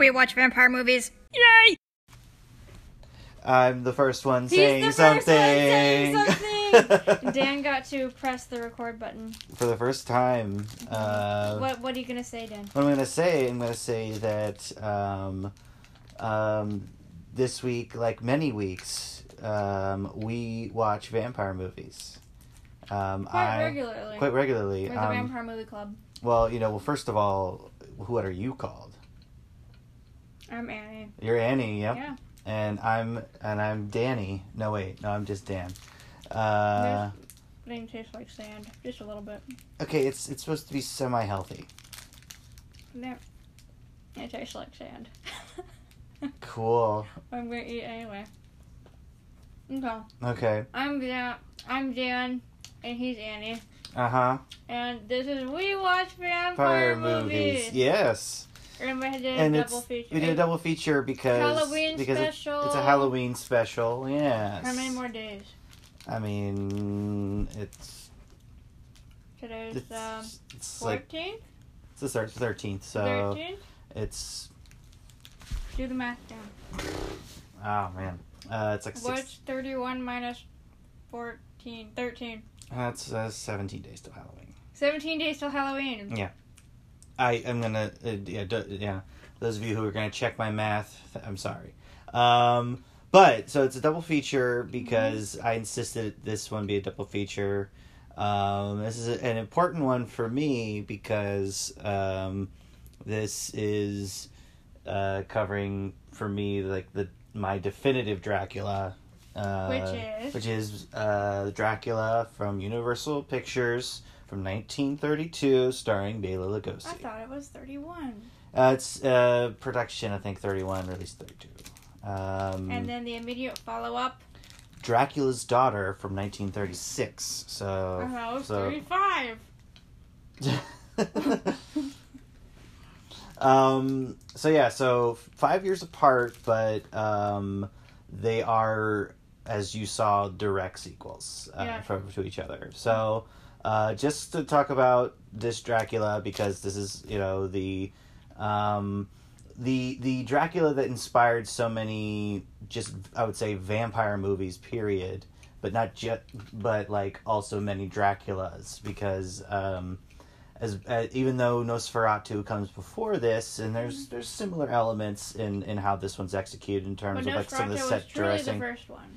We watch vampire movies. Yay! I'm the first one He's saying the first one something. saying something. Dan got to press the record button. For the first time. Uh, what What are you gonna say, Dan? What I'm gonna say, I'm gonna say that um, um, this week, like many weeks, um, we watch vampire movies. Um, Quite I, regularly. Quite regularly. We're the Um, Vampire Movie Club. well, you know, well, first of all, what are you called? I'm Annie. You're Annie, yep. Yeah. And I'm and I'm Danny. No, wait, no, I'm just Dan. Uh, Name tastes like sand, just a little bit. okay, it's it's supposed to be semi-healthy. No, it tastes like sand. Cool. I'm gonna eat anyway. Okay, Okay. I'm Dan. I'm Dan, and he's Annie. Uh huh. And this is We Watch Vampire Fire Movies. movies. Yes. Remember, I did and a double feature. we did a double feature because Halloween because it- special. it's a Halloween special. Yes. How many more days? I mean, it's Today's it's, um, it's like it's the thirteenth, so 13th? it's Do the math down. oh man, uh, it's like six. What's 31 minus 14? 13. That's uh, seventeen days till Halloween. 17 days till Halloween. Yeah. I am gonna uh, yeah d- yeah. Those of you who are gonna check my math, I'm sorry. Um, but so it's a double feature because I insisted this one be a double feature. Um, this is a, an important one for me because um, this is uh, covering for me like the my definitive Dracula. Uh, Which is? which is uh, Dracula from Universal Pictures from 1932, starring Bela Lugosi. I thought it was 31. Uh, it's uh, production, I think 31, release 32. Um, And then the immediate follow up. Dracula's Daughter from 1936. So, I thought it was so 35. um, so yeah, so five years apart, but um, they are, as you saw, direct sequels uh, Yeah. from, to each other. So uh, just to talk about this Dracula, because this is you know the um, the the Dracula that inspired so many just I would say vampire movies. Period. But not just, but like also many Draculas because um, as uh, even though Nosferatu comes before this, and there's there's similar elements in in how this one's executed in terms But of like some of the Nosferatu set was truly the dressing. first one.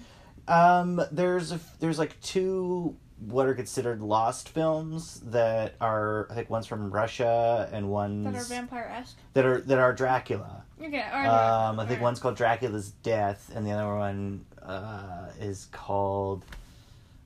Um, there's a, there's like two what are considered lost films that are I think one's from Russia and one's That are vampire esque. that are that are Dracula. Okay, alright. Um, I think alright. one's called Dracula's Death, and the other one uh, is called,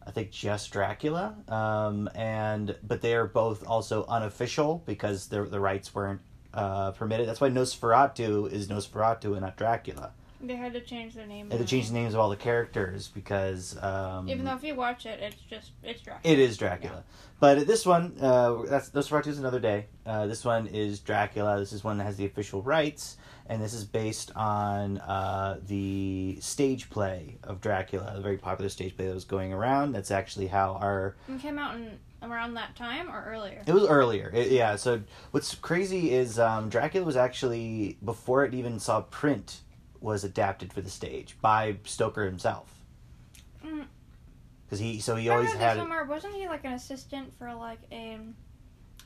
I think, just Dracula. Um, and but they are both also unofficial because the the rights weren't uh, permitted. That's why Nosferatu is Nosferatu and not Dracula. They had to change the name. They had to change the names of all the characters because um, Even though if you watch it, it's just it's Dracula. it is Dracula. But this one, uh, that's Nosferatu is another day. Uh, this one is Dracula. This is one that has the official rights, and this is based on uh, the stage play of Dracula, a very popular stage play that was going around. That's actually how our It came out in around that time or earlier. it was earlier. It- yeah. So what's crazy is um, Dracula was actually before it even saw print was adapted for the stage by Stoker himself. Mm. Because he, so he I always had this it. somewhere. Wasn't he like an assistant for like a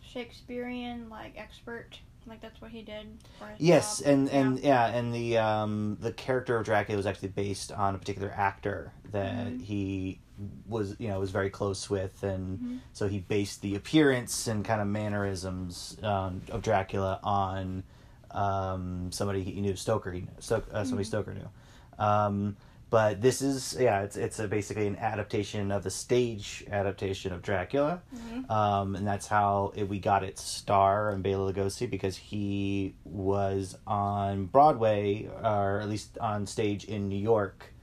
Shakespearean like expert? Like that's what he did. For Yes, job? and and yeah, and the um the character of Dracula was actually based on a particular actor that Mhm. he was you know was very close with, and Mhm. so he based the appearance and kind of mannerisms um, of Dracula on um somebody he knew Stoker he knew Stoker, uh, somebody Mhm. Stoker knew. Um, but this is yeah, it's it's a, basically an adaptation of the stage adaptation of Dracula. Mhm. Um, and that's how it, we got its star and Bela Lugosi because he was on Broadway or at least on stage in New York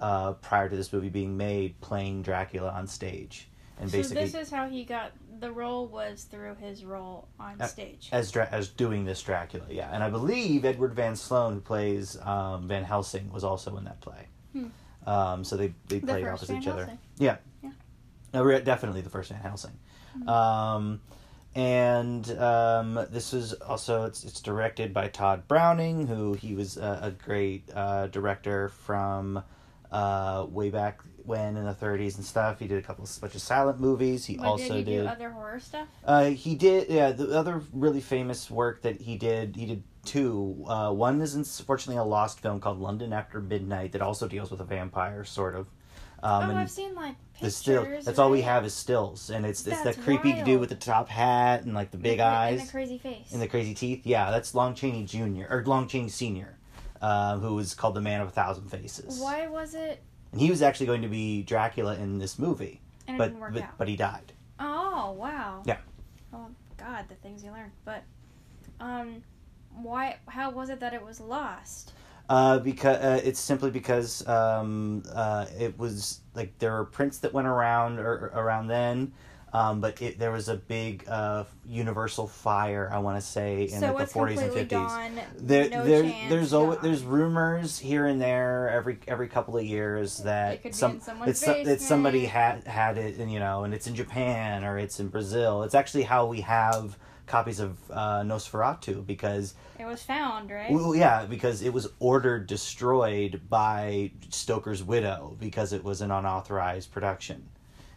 uh, prior to this movie being made, playing Dracula on stage, and So basically this is how he got the role was through his role on stage. as Dra- as doing this Dracula. Yeah, and I believe Edward Van Sloan, who plays um, Van Helsing, was also in that play. Hmm. Um, so they they the played opposite Van each other. Helsing. No, we're definitely the first Van Helsing. Mhm. Um, and um, this was also it's it's directed by Tod Browning, who he was a, a great uh, director from uh, way back when in the 30s and stuff. He did a couple of bunch of silent movies. He also did he did. do other horror stuff? Uh, he did. Yeah, the other really famous work that he did. He did two. Uh, one is unfortunately a lost film called London After Midnight that also deals with a vampire, sort of. Um, oh, and I've seen like the pictures. still. That's all we have is stills, and it's it's That's the creepy dude with the top hat and like the big And eyes and the crazy face. and the crazy teeth. Yeah, that's Lon Chaney Jr. or Lon Chaney Senior, uh, who was called the Man of a Thousand Faces. Why was it? And he was actually going to be Dracula in this movie, And it but didn't work but, out. but he died. Oh wow. Yeah. Oh God, the things you learn. But, um, why? How was it that it was lost? Uh, because uh, it's simply because um, uh, it was like there were prints that went around or, around then, um, but it, there was a big uh, universal fire. I want to say in so like the forties and fifties. There, no there, there's always there's rumors here and there every every couple of years It that be some in someone's it's that somebody had had it and you know and it's in Japan or it's in Brazil. It's actually how we have copies of uh, Nosferatu because It was found, right? well, yeah, because it was ordered destroyed by Stoker's widow because it was an unauthorized production,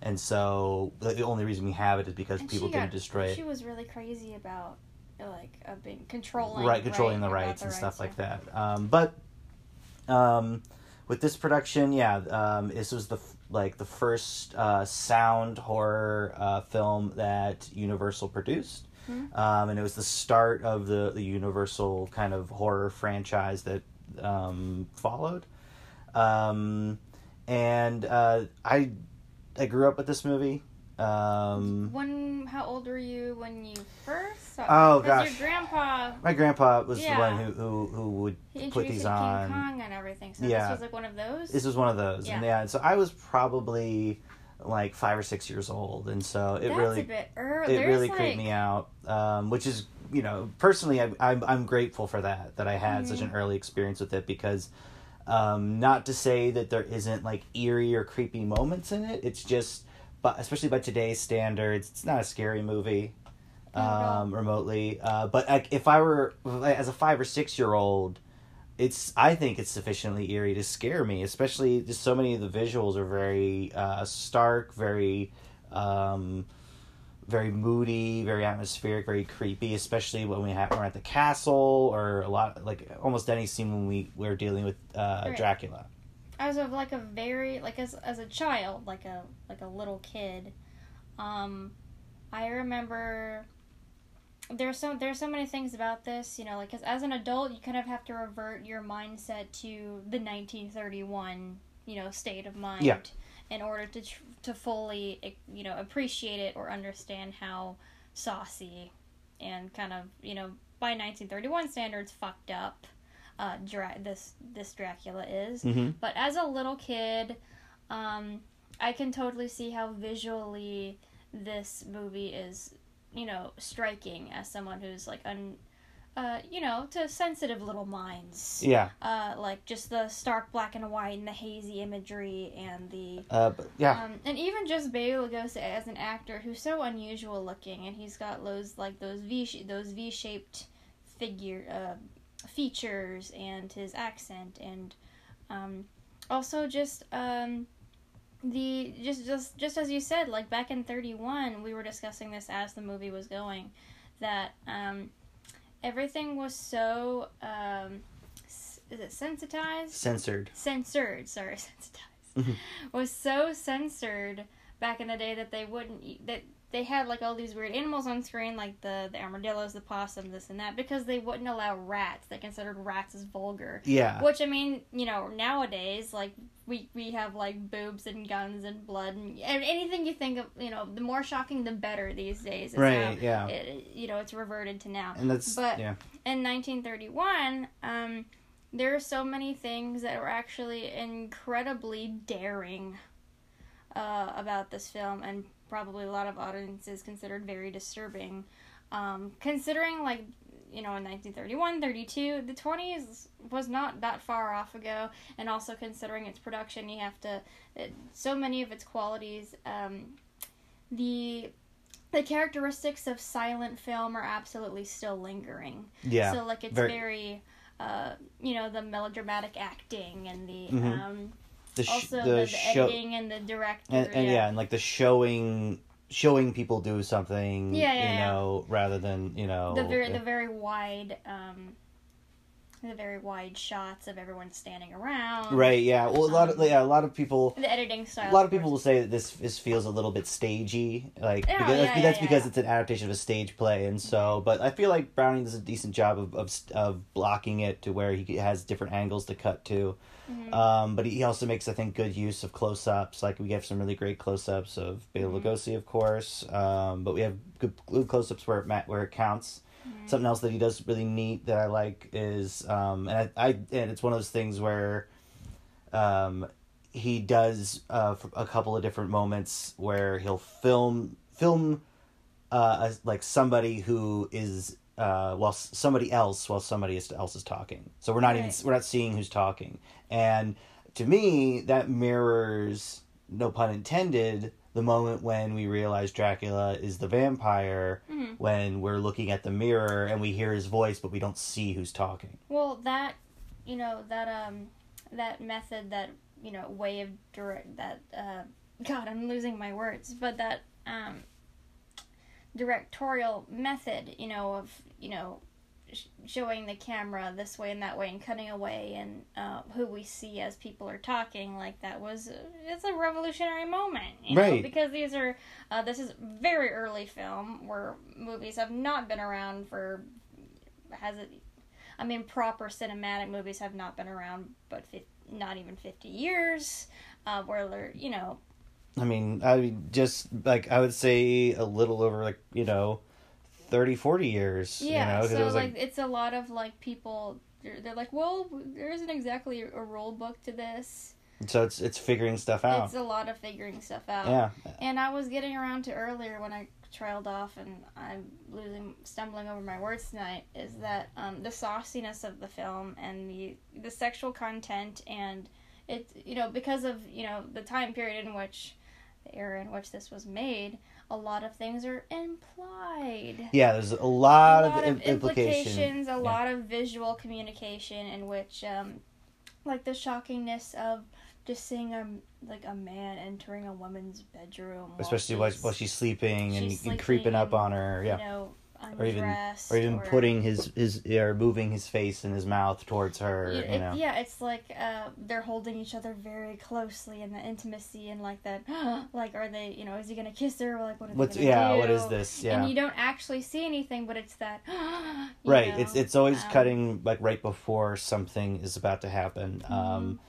and so the the only reason we have it is because And people she didn't got- destroy She was really crazy about like uh, being controlling, Right, controlling the about rights the and stuff rights, like that. Um, but um, with this production, yeah, um, this was the like the first uh, sound horror uh, film that Universal produced. Hmm. Um, and it was the start of the, the Universal kind of horror franchise that um, followed. Um, and uh, I I grew up with this movie. Um, When how old were you when you first saw? Oh, gosh. your grandpa my grandpa was the one who, who, who would he put these to King on. Kong and everything. So Yeah. this was like one of those. This was one of those, and Yeah. yeah, so I was probably like five or six years old, and so it That's really a bit early. it really like, creeped me out. Um, which is you know personally I, I'm I'm grateful for that that I had such Mm-hmm. an early experience with it because um, not to say that there isn't like eerie or creepy moments in it. It's just but especially by today's standards, it's not a scary movie. Um, remotely, uh, but like if I were as a five or six year old, it's I think it's sufficiently eerie to scare me. Especially just so many of the visuals are very uh, stark, very um, very moody, very atmospheric, very creepy. Especially when we have we're at the castle or a lot like almost any scene when we we're dealing with uh, Right. Dracula. as of like a very like as as a child, like a like a little kid, um, I remember there's so there's so many things about this, you know, like as, as an adult, you kind of have to revert your mindset to the 1931, you know, state of mind, Yeah. In order to tr- to fully eh, you know appreciate it or understand how saucy and kind of you know by 1931 standards fucked up uh Dra- this this Dracula is. Mm-hmm. But as a little kid, um, I can totally see how visually this movie is, you know, striking as someone who's like un, uh, you know, to sensitive little minds. Yeah, Uh, like just the stark black and white and the hazy imagery and the uh, but yeah, um, and even just Bela Lugosi as an actor who's so unusual looking, and he's got those like those V those V shaped figure uh, features, and his accent, and um, also just um, the just just just as you said, like back in thirty one, we were discussing this as the movie was going, that um, everything was so um, is it sensitized censored. censored sorry sensitized Mhm. was so censored back in the day that they wouldn't that they had like all these weird animals on screen like the the armadillos the possum this and that because they wouldn't allow rats they considered rats as vulgar Yeah, which i mean you know nowadays like we we have like boobs and guns and blood and, and anything you think of you know the more shocking the better these days right. Yeah, it, you know it's reverted to now and that's but- yeah. in 1931, um, there are so many things that were actually incredibly daring uh, about this film, and probably a lot of audiences considered very disturbing. Um, considering, like, you know, in 1931, 32, the 20s was not that far off ago, and also considering its production, you have to, it, so many of its qualities, um, the the characteristics of silent film are absolutely still lingering. Yeah. So like it's very- very, uh, you know, the melodramatic acting and the Mhm. um, the sh- also the, the, show editing and the director. and, and yeah. and like the showing showing people do something Yeah, yeah, you yeah. know rather than you know the very the very wide um, the very wide shots of everyone standing around. right yeah well a lot of Um, yeah a lot of people The editing style. a lot of people will say that this this feels a little bit stagey, like Yeah, because yeah, that's, yeah, that's yeah, because it's an adaptation of a stage play, and so. But I feel like Browning does a decent job of of, of blocking it to where he has different angles to cut to. Mhm. Um, but he also makes, I think, good use of close ups. Like we have some really great close ups of Bela Mhm. Lugosi, of course. Um, but we have good, good close ups where it ma- where it counts. Something else that he does really neat that I like is, um, and I, I and it's one of those things where, um, he does uh, a couple of different moments where he'll film film, uh, as, like somebody who is uh, while somebody else while somebody else is talking. So we're not even we're not seeing who's talking, and to me that mirrors, no pun intended, the moment when we realize Dracula is the vampire Mhm. when we're looking at the mirror and we hear his voice but we don't see who's talking. Well, that you know that um that method that you know way of direct that uh God I'm losing my words, but that um directorial method you know of you know sh- showing the camera this way and that way and cutting away and uh, who we see as people are talking like that was it's a revolutionary moment you know Right. because these are uh, this is very early film where movies have not been around for has it I mean, proper cinematic movies have not been around, but fif- not even fifty years. Uh, where they're, you know, I mean, I mean, just like I would say a little over like, you know, 30 40 years, yeah. you know, so it was like, like, it's a lot of like people. They're, they're like, well, there isn't exactly a rule book to this. so it's it's figuring stuff out. It's a lot of figuring stuff out. Yeah. And I was getting around to earlier when I trailed off and I'm losing, stumbling over my words tonight. Is that um, the sauciness of the film and the the sexual content and it you know because of you know the time period in which the era in which this was made, a lot of things are implied. Yeah, there's a lot, a lot of, of im- implications, a lot of visual communication in which, um, like the shockingness of just seeing a like a man entering a woman's bedroom, Especially while, she's, while she's sleeping and, she's and creeping up on her, yeah. you know, Or even- Or even putting his his or moving his face and his mouth towards her, Yeah, you it- yeah, it's like uh, they're holding each other very closely and the intimacy and like that. like, are they? You know, is he gonna kiss her? Or, like, what are What's they yeah? do? What is this? Yeah. And you don't actually see anything, but it's that. right. know, It's it's always um, cutting like right before something is about to happen. Mm-hmm. Um,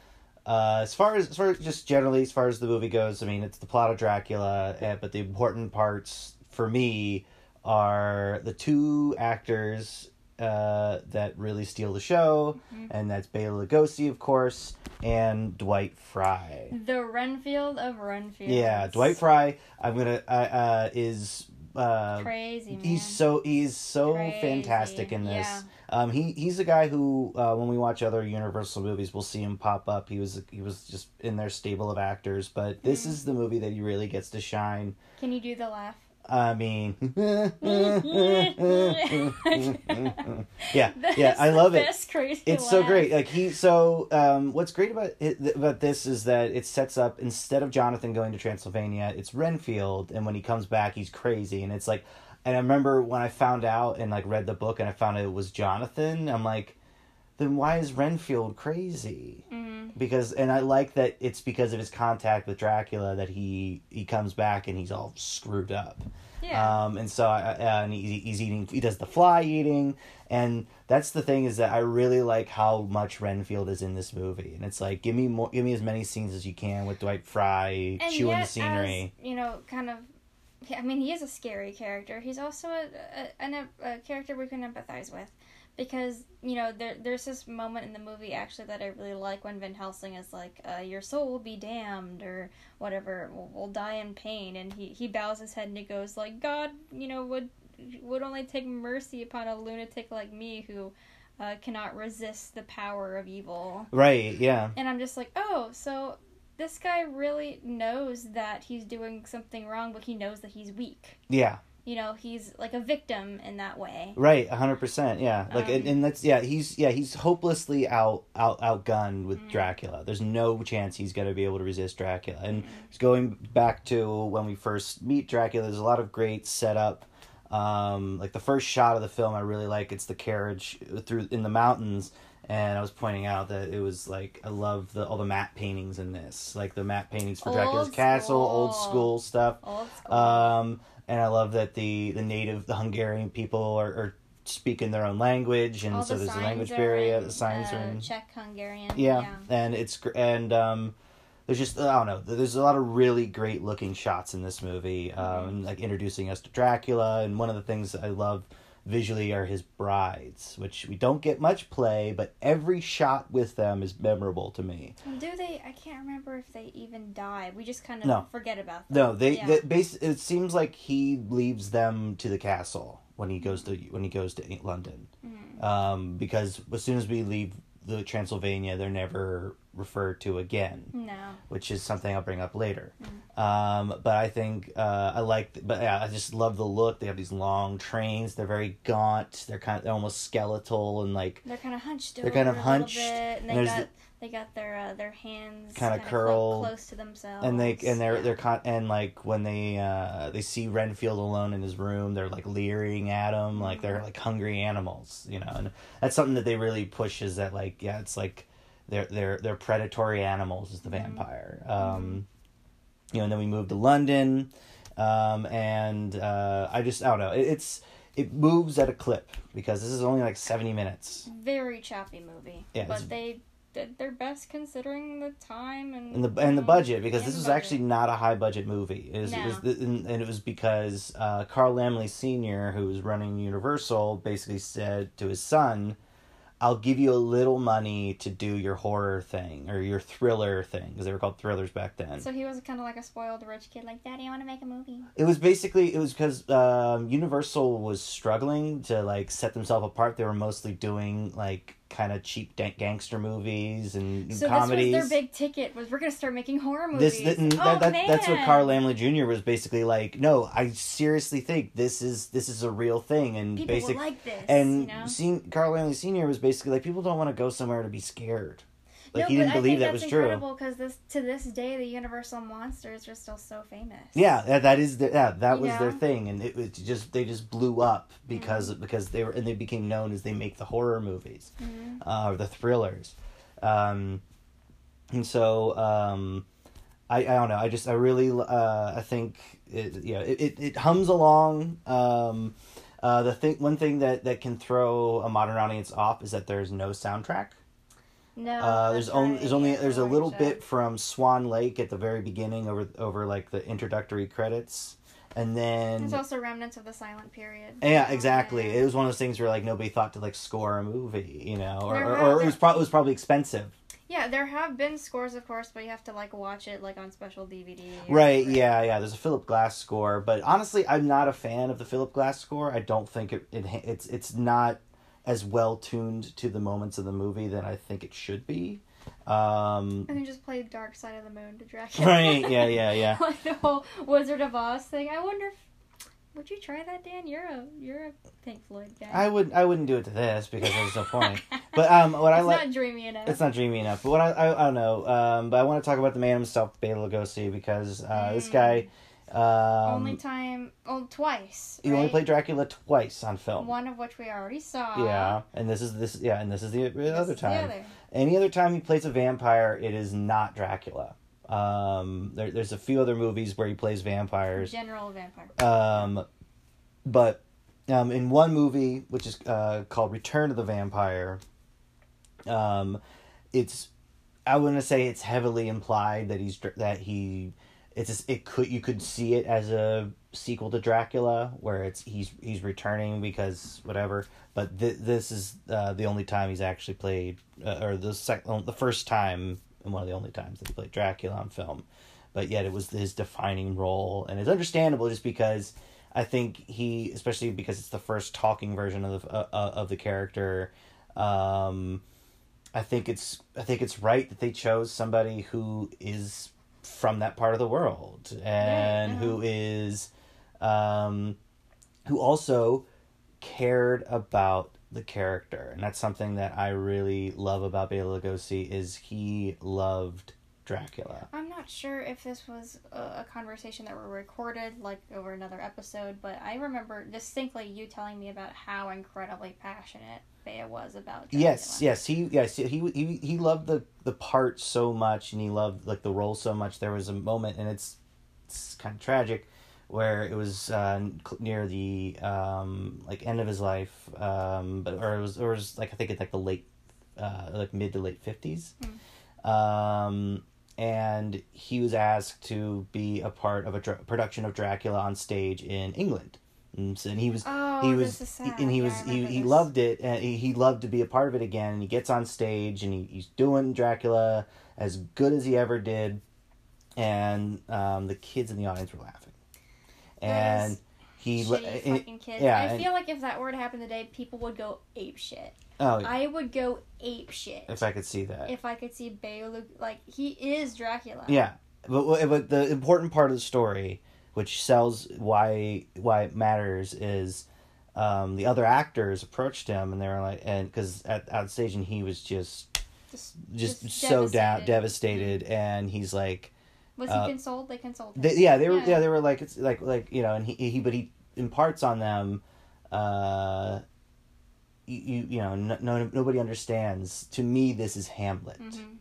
uh, as far as as far as just generally as far as the movie goes, I mean it's the plot of Dracula, uh, but the important parts for me are the two actors uh, that really steal the show, Mhm. and that's Bela Lugosi, of course, and Dwight Frye. The Renfield of Renfield. Yeah, Dwight Frye. I'm gonna uh, uh, is. Uh, Crazy man. He's so he's so Crazy. fantastic in this. Yeah. Um, he he's a guy who uh, when we watch other Universal movies, we'll see him pop up. He was he was just in their stable of actors, but this Mhm. is the movie that he really gets to shine. Can you do the laugh? I mean, yeah, yeah, I love it. It's so great. Like he, so um, what's great about it, about this is that it sets up instead of Jonathan going to Transylvania, it's Renfield, and when he comes back, he's crazy, and it's like, and I remember when I found out and like read the book and I found out it was Jonathan, I'm like, then why is Renfield crazy? Mhm. Because and I like that it's because of his contact with Dracula that he he comes back and he's all screwed up. Yeah. Um, and so I, uh, and he, he's eating. He does the fly eating, and that's the thing is that I really like how much Renfield is in this movie, and it's like give me more, give me as many scenes as you can with Dwight Frye and chewing yet, the scenery. As, you know, kind of. I mean, he is a scary character. He's also a, a, an- a character we can empathize with. Because, you know, there there's this moment in the movie actually that I really like when Van Helsing is like, uh, your soul will be damned or whatever, will, will die in pain. And he, he bows his head and he goes like, God, you know, would would only take mercy upon a lunatic like me who uh, cannot resist the power of evil. Right? Yeah. And I'm just like, oh, so this guy really knows that he's doing something wrong, but he knows that he's weak. Yeah. You know he's like a victim in that way. Right, hundred percent. Yeah, like and, Um, and that's yeah. He's yeah he's hopelessly out out outgunned with Mm. Dracula. There's no chance he's gonna be able to resist Dracula. And Mm. going back to when we first meet Dracula, there's a lot of great setup. Um, like the first shot of the film, I really like. It's the carriage through in the mountains, and I was pointing out that it was like I love the all the matte paintings in this, like the matte paintings for Dracula's Old castle, old school. school stuff. Old school. Um, and I love that the the native, the Hungarian people are, are speaking their own language, and All so the there's a language barrier. in, The signs uh, are in. Czech Hungarian. Yeah, and it's and um, there's just I don't know. There's a lot of really great looking shots in this movie, um, Mhm. like introducing us to Dracula. And one of the things I love visually are his brides, which we don't get much play, but every shot with them is memorable to me. Do they? I can't remember if they even die. We just kind of No. forget about them. No, they, Yeah. they base. It seems like he leaves them to the castle when he goes to when he goes to London, Mhm. um, because as soon as we leave the Transylvania, they're never referred to again, No. which is something I'll bring up later. Mm. Um, but I think uh, I like, but yeah, I just love the look. They have these long trains. They're very gaunt. They're kind of they're almost skeletal and like They're kind of hunched They're kind of hunched, and they got they got their uh, their hands Kinda kinda curled, close to themselves. and they and they're Yeah. they're con- and like when they uh they see Renfield alone in his room, they're like leering at him, like they're like hungry animals, you know. And that's something that they really push is that like yeah, it's like they're they're they're predatory animals is the Mhm. vampire. Um, you know, and then we moved to London, um, and uh, I just I don't know, it, it's it moves at a clip because this is only like seventy minutes. very choppy movie. Yeah, but they did their best considering the time and and the and the budget because this was budget. actually not a high budget movie. It was, it was and, and it was because uh, Carl Laemmle Sr., who was running Universal, basically said to his son, "I'll give you a little money to do your horror thing or your thriller thing because they were called thrillers back then." So he was kind of like a spoiled rich kid, like, Daddy, I want to make a movie. It was basically it was because um, Universal was struggling to like set themselves apart. They were mostly doing like kind of cheap gangster movies and So comedies. this was their big ticket. Was we're gonna start making horror this movies? oh that, man, that's what Carl Laemmle Jr. was basically like. No, I seriously think this is this is a real thing, and People basic will like this. and you know? sen- Carl Laemmle Sr. was basically like people don't want to go somewhere to be scared. Like no, he didn't believe that that's was true. incredible because this to this day the Universal monsters are still so famous. Yeah, that, that is the, yeah that was their thing, and it was just they just blew up because because they were and they became known as they make the horror movies Mhm. uh, or the thrillers, um, and so um, I I don't know I just I really uh, I think it, yeah it, it, it hums along. Um, uh, the thing one thing that that can throw a modern audience off is that there's no soundtrack. No, Uh, there's only there's only there's a little bit from Swan Lake at the very beginning over over like the introductory credits, and then There's also remnants of the silent period. yeah, exactly. Yeah. It was one of those things where like nobody thought to like score a movie, you know, or or, or it was probably was probably expensive. Yeah, there have been scores, of course, but you have to like watch it like on special DVD. Right? whatever. Yeah, yeah. There's a Philip Glass score, but honestly, I'm not a fan of the Philip Glass score. I don't think it, it it's it's not as well tuned to the moments of the movie that I think it should be. Um, And then just play Dark Side of the Moon to Dracula. right? Yeah, yeah, yeah. like the whole Wizard of Oz thing. I wonder if would you try that, Dan? You're a you're a Pink Floyd guy. I would I wouldn't do it to this because there's no point. But um, what I like it's not dreamy enough. it's not dreamy enough. But what I I, I don't know. Um, but I want to talk about the man himself, Bela Lugosi, because uh, this Mm. guy. Um, only time, oh, twice. he only played Dracula twice on film. one of which we already saw. Yeah, and this is this yeah, and this is the This other is the time. other. Any other time he plays a vampire, it is not Dracula. Um, there, there's a few other movies where he plays vampires. General vampire. Um, but um, in one movie, which is uh, called Return of the Vampire, um, it's I wouldn't say it's heavily implied that he's that he it's just, it could you could see it as a sequel to Dracula where it's he's he's returning because whatever. But th- this is uh, the only time he's actually played, uh, or the sec- the first time and one of the only times that he played Dracula on film. But yet it was his defining role, and it's understandable just because I think he, especially because it's the first talking version of the uh, uh, of the character. Um, I think it's I think it's right that they chose somebody who is from that part of the world. And who is um who also cared about the character, and that's something that I really love about Bela Lugosi is he loved Dracula. I'm not sure if this was a, a conversation that were recorded like over another episode, but I remember distinctly you telling me about how incredibly passionate Bea was about. Dracula. Yes, yes, he yes he he he loved the the part so much, and he loved like the role so much. There was a moment, and it's it's kind of tragic, where it was uh, near the um like end of his life, um, but or it was or it was like I think it's like the late, uh, like mid to late fifties, um, and he was asked to be a part of a dra- production of Dracula on stage in England. And so- and he was Oh, he was and he Yeah, was he, he loved it and he, he loved to be a part of it again and he gets on stage and he, he's doing dracula as good as he ever did and um, the kids in the audience were laughing. And Those he Shitty and- eh, eh, fucking kids. yeah, I and- feel like if that were to happen today, people would go ape shit. oh I would go ape shit if i could see that if I could see Bela like he is Dracula. yeah but, eh, but the important part of the story which sells why why it matters is um, the other actors approached him and they were like and because at stage and he was just Just, just, Just so down devastated. devastated mm-hmm. and he's like was he Uh, consoled? They consoled him. they, yeah they were Yeah. yeah. they were like it's like like you know and he, he but he imparts on them uh you you, you know no, no nobody understands to me this is hamlet Mhm.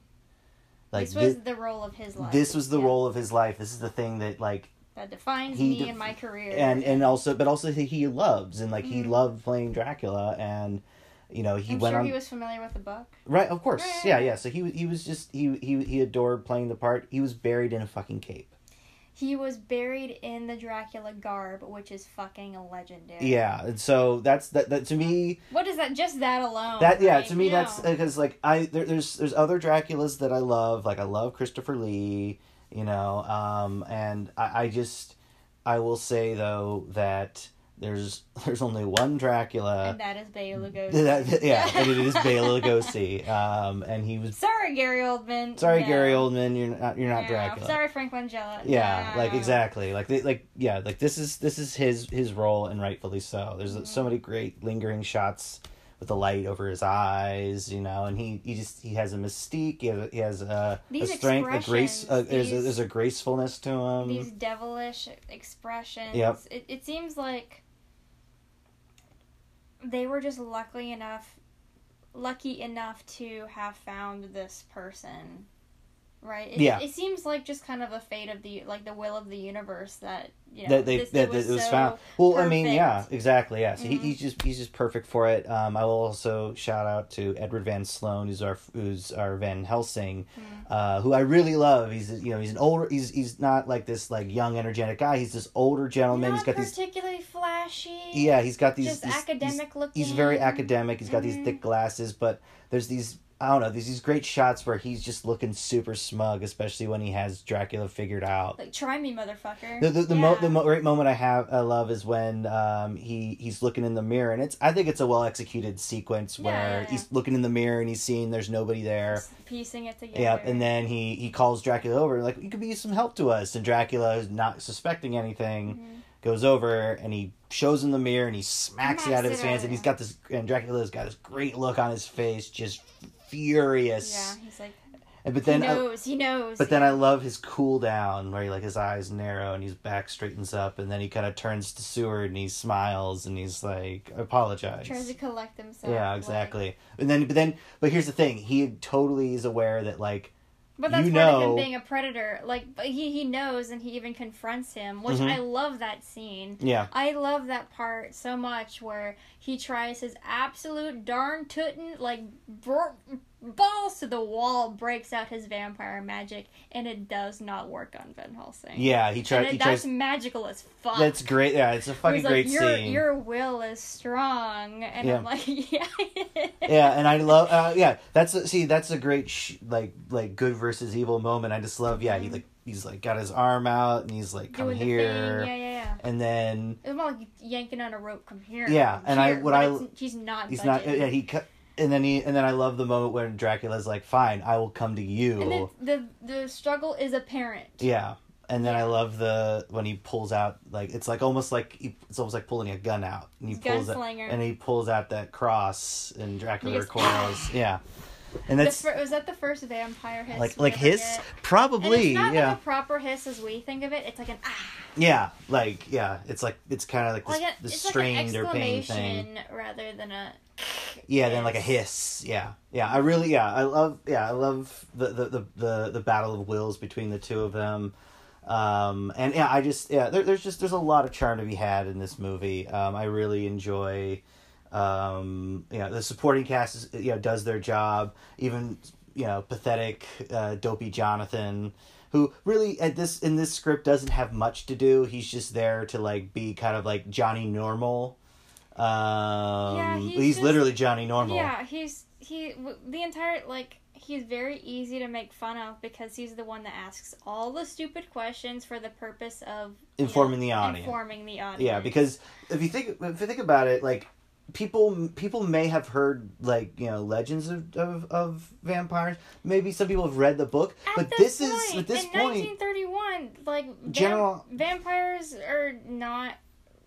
like this was thi- the role of his life. this was the Yeah. role of his life this is the thing that like that defines he me def- and my career. and and also but also he, he loves and like he Mhm. loved playing dracula and you know he I'm went sure on he was familiar with the book. right of course Yeah, yeah yeah, so he he was just he he he adored playing the part he was buried in a fucking cape He was buried in the Dracula garb, which is fucking legendary. yeah and so that's that, that to me What is that? Just that alone. that yeah right? to me You that's because like i there, there's there's other draculas that i love like i love christopher lee you know um and i i just i will say though that there's there's only one dracula and that is Bela Lugosi. that, yeah and it is Bela Lugosi um and he was Sorry, Gary Oldman. sorry No. gary oldman you're not you're not No. dracula Sorry, Frank Langella. yeah No. like exactly like they, like yeah like this is this is his his role and rightfully so there's Mm-hmm. so many great lingering shots with the light over his eyes you know and he he just he has a mystique he has a, he has a, a strength a grace a, expressions, there's, a, there's a gracefulness to him These devilish expressions. Yep. It, it seems like they were just lucky enough, lucky enough to have found this person. Right. It, Yeah. It seems like just kind of a fate of the like the will of the universe that you know that they this, that, it was, it was so found well i mean yeah exactly yeah so he, Mhm. he's just he's just perfect for it um i will also shout out to edward van sloan who's our who's our van helsing Mhm. uh who i really love he's you know he's an older he's he's not like this like young energetic guy he's this older gentleman Not he's got these particularly flashy. yeah he's got these just these- academic looking. he's very academic he's got Mhm. these thick glasses but there's these I don't know. There's these great shots where he's just looking super smug, especially when he has Dracula figured out. Like try me, motherfucker. The the, the, mo- the mo- great moment I have I love is when um he he's looking in the mirror and it's I think it's a well executed sequence where yeah, yeah. he's looking in the mirror and he's seeing there's nobody there. Just piecing it together. Yep, and then he he calls Dracula over like you could be some help to us and Dracula is not suspecting anything Mhm. goes over and he shows him the mirror and he smacks it out of his hands and he's yeah. got this and Dracula's got this great look on his face just furious. Yeah, he's like but then he I- knows, he knows. but then I love his cool down where he like his eyes narrow and his back straightens up and then he kind of turns to Seward and he smiles and he's like apologize. tries to collect himself. yeah, like- exactly. And then but then but here's the thing, he totally is aware that like but that's you part of him being a predator. Like, he he knows, and he even confronts him, which Mhm. I love that scene. yeah. I love that part so much where he tries his absolute darn tootin' like br- balls to the wall, breaks out his vampire magic, and it does not work on Van Helsing. Yeah, he it, he that's tries magical as fuck. that's great. Yeah, it's a fucking He's like, great your, scene. Your will is strong, and Yeah. I'm like, yeah, yeah, and I love uh, yeah, that's a, see that's a great sh- like like good versus evil moment. I just love yeah, he like he's like got his arm out and he's like come doing here. Yeah, yeah, yeah. And then It's more like yanking on a rope. Come here. Yeah, come and I- here, what but I- he's not. he's not yeah, he cut and then he and then I love the moment when Dracula's like, "Fine, I will come to you." And the, the struggle is apparent. yeah. and then I love the when he pulls out like it's like almost like he, it's almost like pulling a gun out, and he pulls it, Gunslinger. and he pulls out that cross, and Dracula recoils. yeah, and The that's fir- was that the first vampire hiss? like like ever his get? Probably it's not yeah like a proper hiss as we think of it. It's like an ah, yeah like yeah it's like it's kind of like this, like a, this it's like strained or pain thing. rather than a. Yeah, then like a hiss. Yeah, yeah. I really, yeah, I love, yeah, I love the the the the, the battle of wills between the two of them. Um, and yeah, I just yeah, there, there's just there's a lot of charm to be had in this movie. Um, I really enjoy. Um, you know, the supporting cast is, you know does their job. Even you know pathetic, uh, dopey Jonathan. Who really at this in this script doesn't have much to do. He's just there to like be kind of like Johnny Normal. Um, Yeah, he's, he's just- literally Johnny Normal. Yeah, he's he w- the entire like he's very easy to make fun of because he's the one that asks all the stupid questions for the purpose of Informing know, the audience. Informing the audience. Yeah, because if you think if you think about it, like people people may have heard like you know legends of of, of vampires. Maybe some people have read the book, At but this, this, point, is at this in point 1931, like General- vampires are not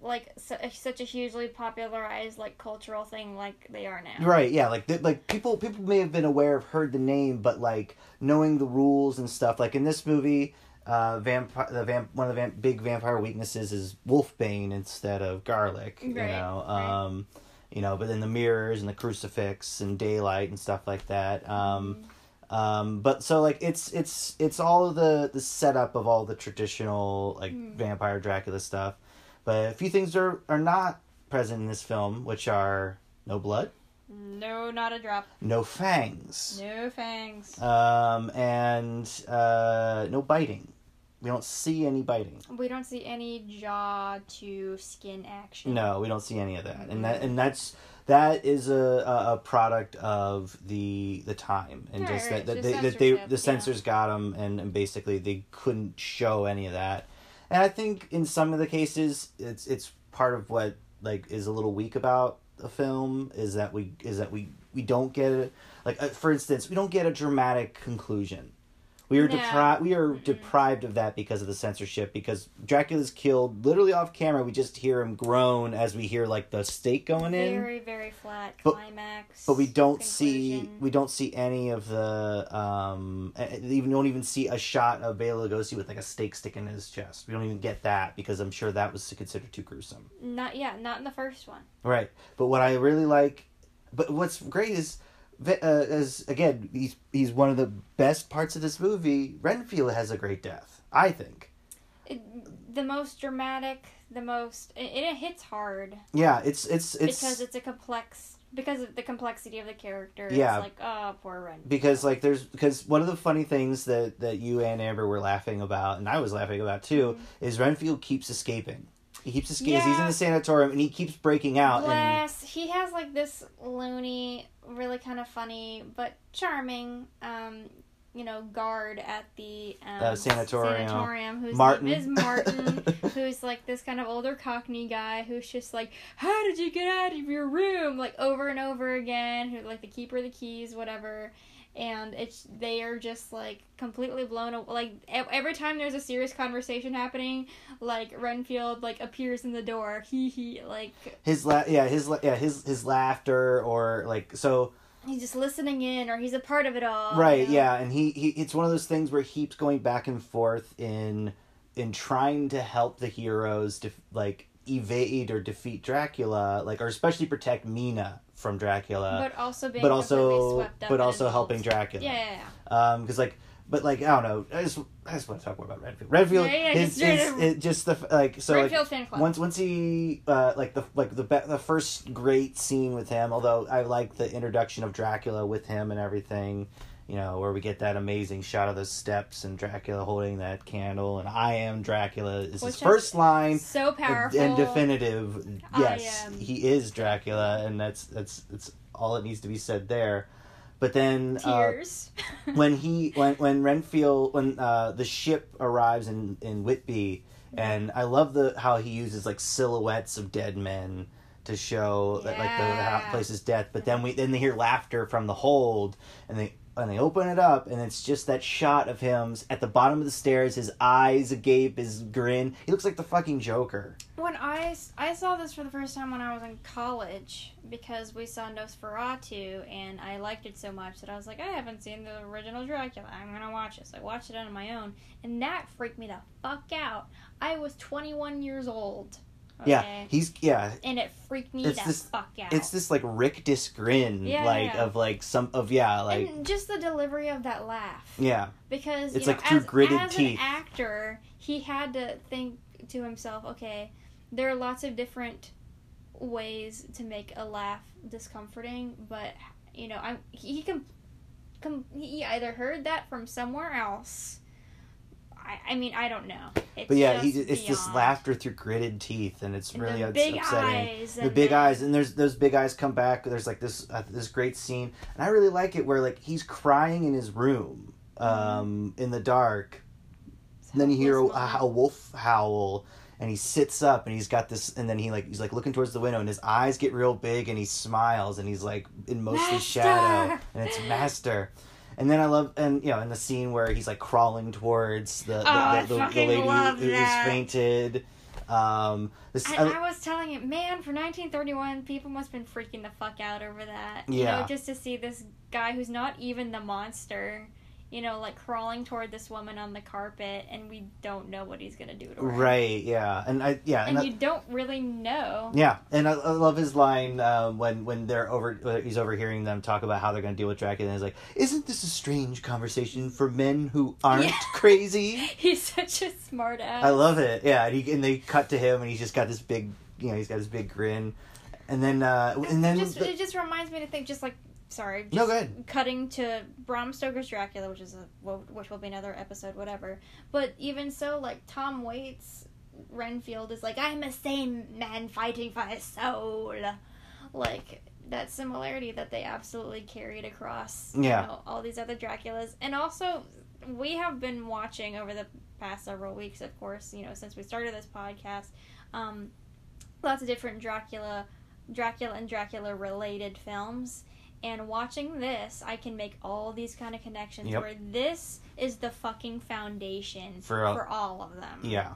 like su- such a hugely popularized like cultural thing like they are now. Right, yeah, like th- like people people may have been aware of heard the name, but like knowing the rules and stuff. Like in this movie, uh, vampire the vamp one of the vamp- big vampire weaknesses is wolfbane instead of garlic. You Right, know, right. You know, but then the mirrors and the crucifix and daylight and stuff like that. Um, Mm-hmm. um, but so like it's it's it's all of the the setup of all the traditional like Mm. vampire Dracula stuff. But a few things are are not present in this film, which are no blood No, not a drop. no fangs, No fangs. um, and uh, no biting. We don't see any biting. we don't see any jaw to skin action. No, we don't see any of that, and that and that's that is a, a, product of the the time and Right, just right, that, that they that they the yeah. censors got them and, and basically they couldn't show any of that. And I think in some of the cases it's it's part of what like is a little weak about the film is that we is that we we don't get it like uh, for instance we don't get a dramatic conclusion. We are No. deprived. We are Mm-mm. deprived of that because of the censorship. Because Dracula's killed literally off camera. We just hear him groan as we hear like the stake going in Very, very flat But- climax. but we don't see we don't see any of the um even don't even see a shot of Bela Lugosi with like a stake sticking in his chest. We don't even get that because I'm sure that was considered too gruesome. Not yeah, not in the first one. Right. But what I really like, but what's great is, uh, is again he's he's one of the best parts of this movie. Renfield has a great death, I think. It, the most dramatic, the most it, it hits hard Yeah, it's it's it's because it's a complex because of the complexity of the character. Yeah. It's like oh poor Ren. because like there's because one of the funny things that that you and Amber were laughing about and I was laughing about too is Renfield keeps escaping. He keeps escaping. He's in the sanatorium and he keeps breaking out. And Bless. He has like this loony, really kind of funny but charming, um, you know, guard at the um, Uh, sanatorium. sanatorium whose Martin. name is Martin, who's like this kind of older Cockney guy who's just like, "How did you get out of your room?" Like over and over again. Who like the keeper of the keys, whatever. And it's they are just like completely blown away. Like every time there's a serious conversation happening, like Renfield like appears in the door. He he like his la- yeah his la- yeah his his laughter or like so he's just listening in or he's a part of it all. right you know? yeah and he, he it's one of those things where he keeps going back and forth in in trying to help the heroes to like evade or defeat Dracula like or especially protect Mina from Dracula But also being but also but also helping Dracula Yeah, yeah, yeah. um because like but like I don't know I just I just want to talk more about Renfield Renfield Yeah, yeah, is, just straight is, up- just the like so like Renfield fan club. once once he uh, like the like the be- the first great scene with him although i like the introduction of dracula with him and everything you know where we get that amazing shot of the steps and dracula holding that candle. And i am dracula. Is Which his first line so powerful and definitive. Yes he is dracula and that's that's that's all that needs to be said there. But then uh, Tears. when he when when Renfield when uh, the ship arrives in in Whitby, and I love the how he uses like silhouettes of dead men to show that like the Yeah. place's death. But then we then they hear laughter from the hold, and they and they open it up, and it's just that shot of him at the bottom of the stairs, his eyes agape, his grin. He looks like the fucking Joker. When i i saw this for the first time when I was in college because we saw Nosferatu and I liked it so much that I was like, I haven't seen the original Dracula. I'm gonna watch this. I watched it on my own, and that freaked me the fuck out. I was 21 years old. Okay? Yeah, he's yeah. and it freaked me It's the this- fuck out. It's this like rictus grin, Yeah, like yeah. of like some of yeah, like and just the delivery of that laugh. yeah, because It's like through as, gritted as teeth. an actor he had to think to himself okay there are lots of different ways to make a laugh discomforting but you know i'm he, he can com- he either heard that from somewhere else i i mean i don't know it's but yeah, he it's this laughter through gritted teeth, and it's And really the big upsetting. eyes the big then- eyes and there's those big eyes come back there's like this uh, this great scene and i really like it where like he's crying in his room um in the dark and then you hear a, Helpless a, moment. a wolf howl and he sits up and he's got this and then he like he's like looking towards the window and his eyes get real big and he smiles and he's like in mostly Master! shadow and it's master and then I love and you know in the scene where he's like crawling towards the the, Oh, the, the, the lady who's that. fainted um this I, I was telling it, man, for 1931, people must have been freaking the fuck out over that. You Yeah. know, just to see this guy who's not even the monster, you know, like crawling toward this woman on the carpet, and we don't know what he's gonna do to her. Right. Yeah. And I. Yeah. And I- you don't really know. yeah. And I, I love his line uh, when when they're over. uh, He's overhearing them talk about how they're going to deal with Dracula. And he's like, "Isn't this a strange conversation for men who aren't Yeah. crazy?" He's such a smart ass. I love it. Yeah. And, he, and they cut to him, and he's just got this big. You know, he's got this big grin. And then. Uh, and then. it just, the- it just reminds me to think, just like, sorry, just No, cutting to Bram Stoker's Dracula, which is a which will be another episode, whatever. But even so, like Tom Waits, Renfield is like, I'm a sane man fighting for his soul, like that similarity that they absolutely carried across. Yeah. You know, all these other Draculas, and also we have been watching over the past several weeks, of course, you know, since we started this podcast, um, lots of different Dracula, Dracula and Dracula related films. And watching this, I can make all these kind of connections Yep. where this is the fucking foundation For all- for all of them yeah.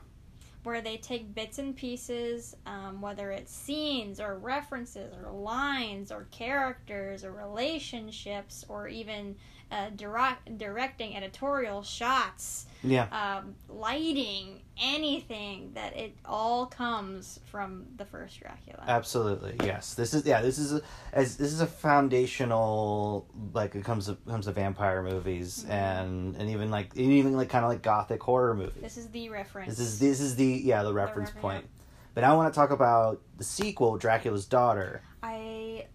where they take bits and pieces, um, whether it's scenes or references or lines or characters or relationships or even uh, direct, directing editorial shots, Yeah. um, lighting, anything that it all comes from the first Dracula. Absolutely, yes. This is yeah. This is a, as this is a foundational like it comes to comes to vampire movies Mhm. and and even like even like kind of like gothic horror movies. this is the reference. This is this is the yeah the reference refer- point. But I want to talk about the sequel, Dracula's Daughter. I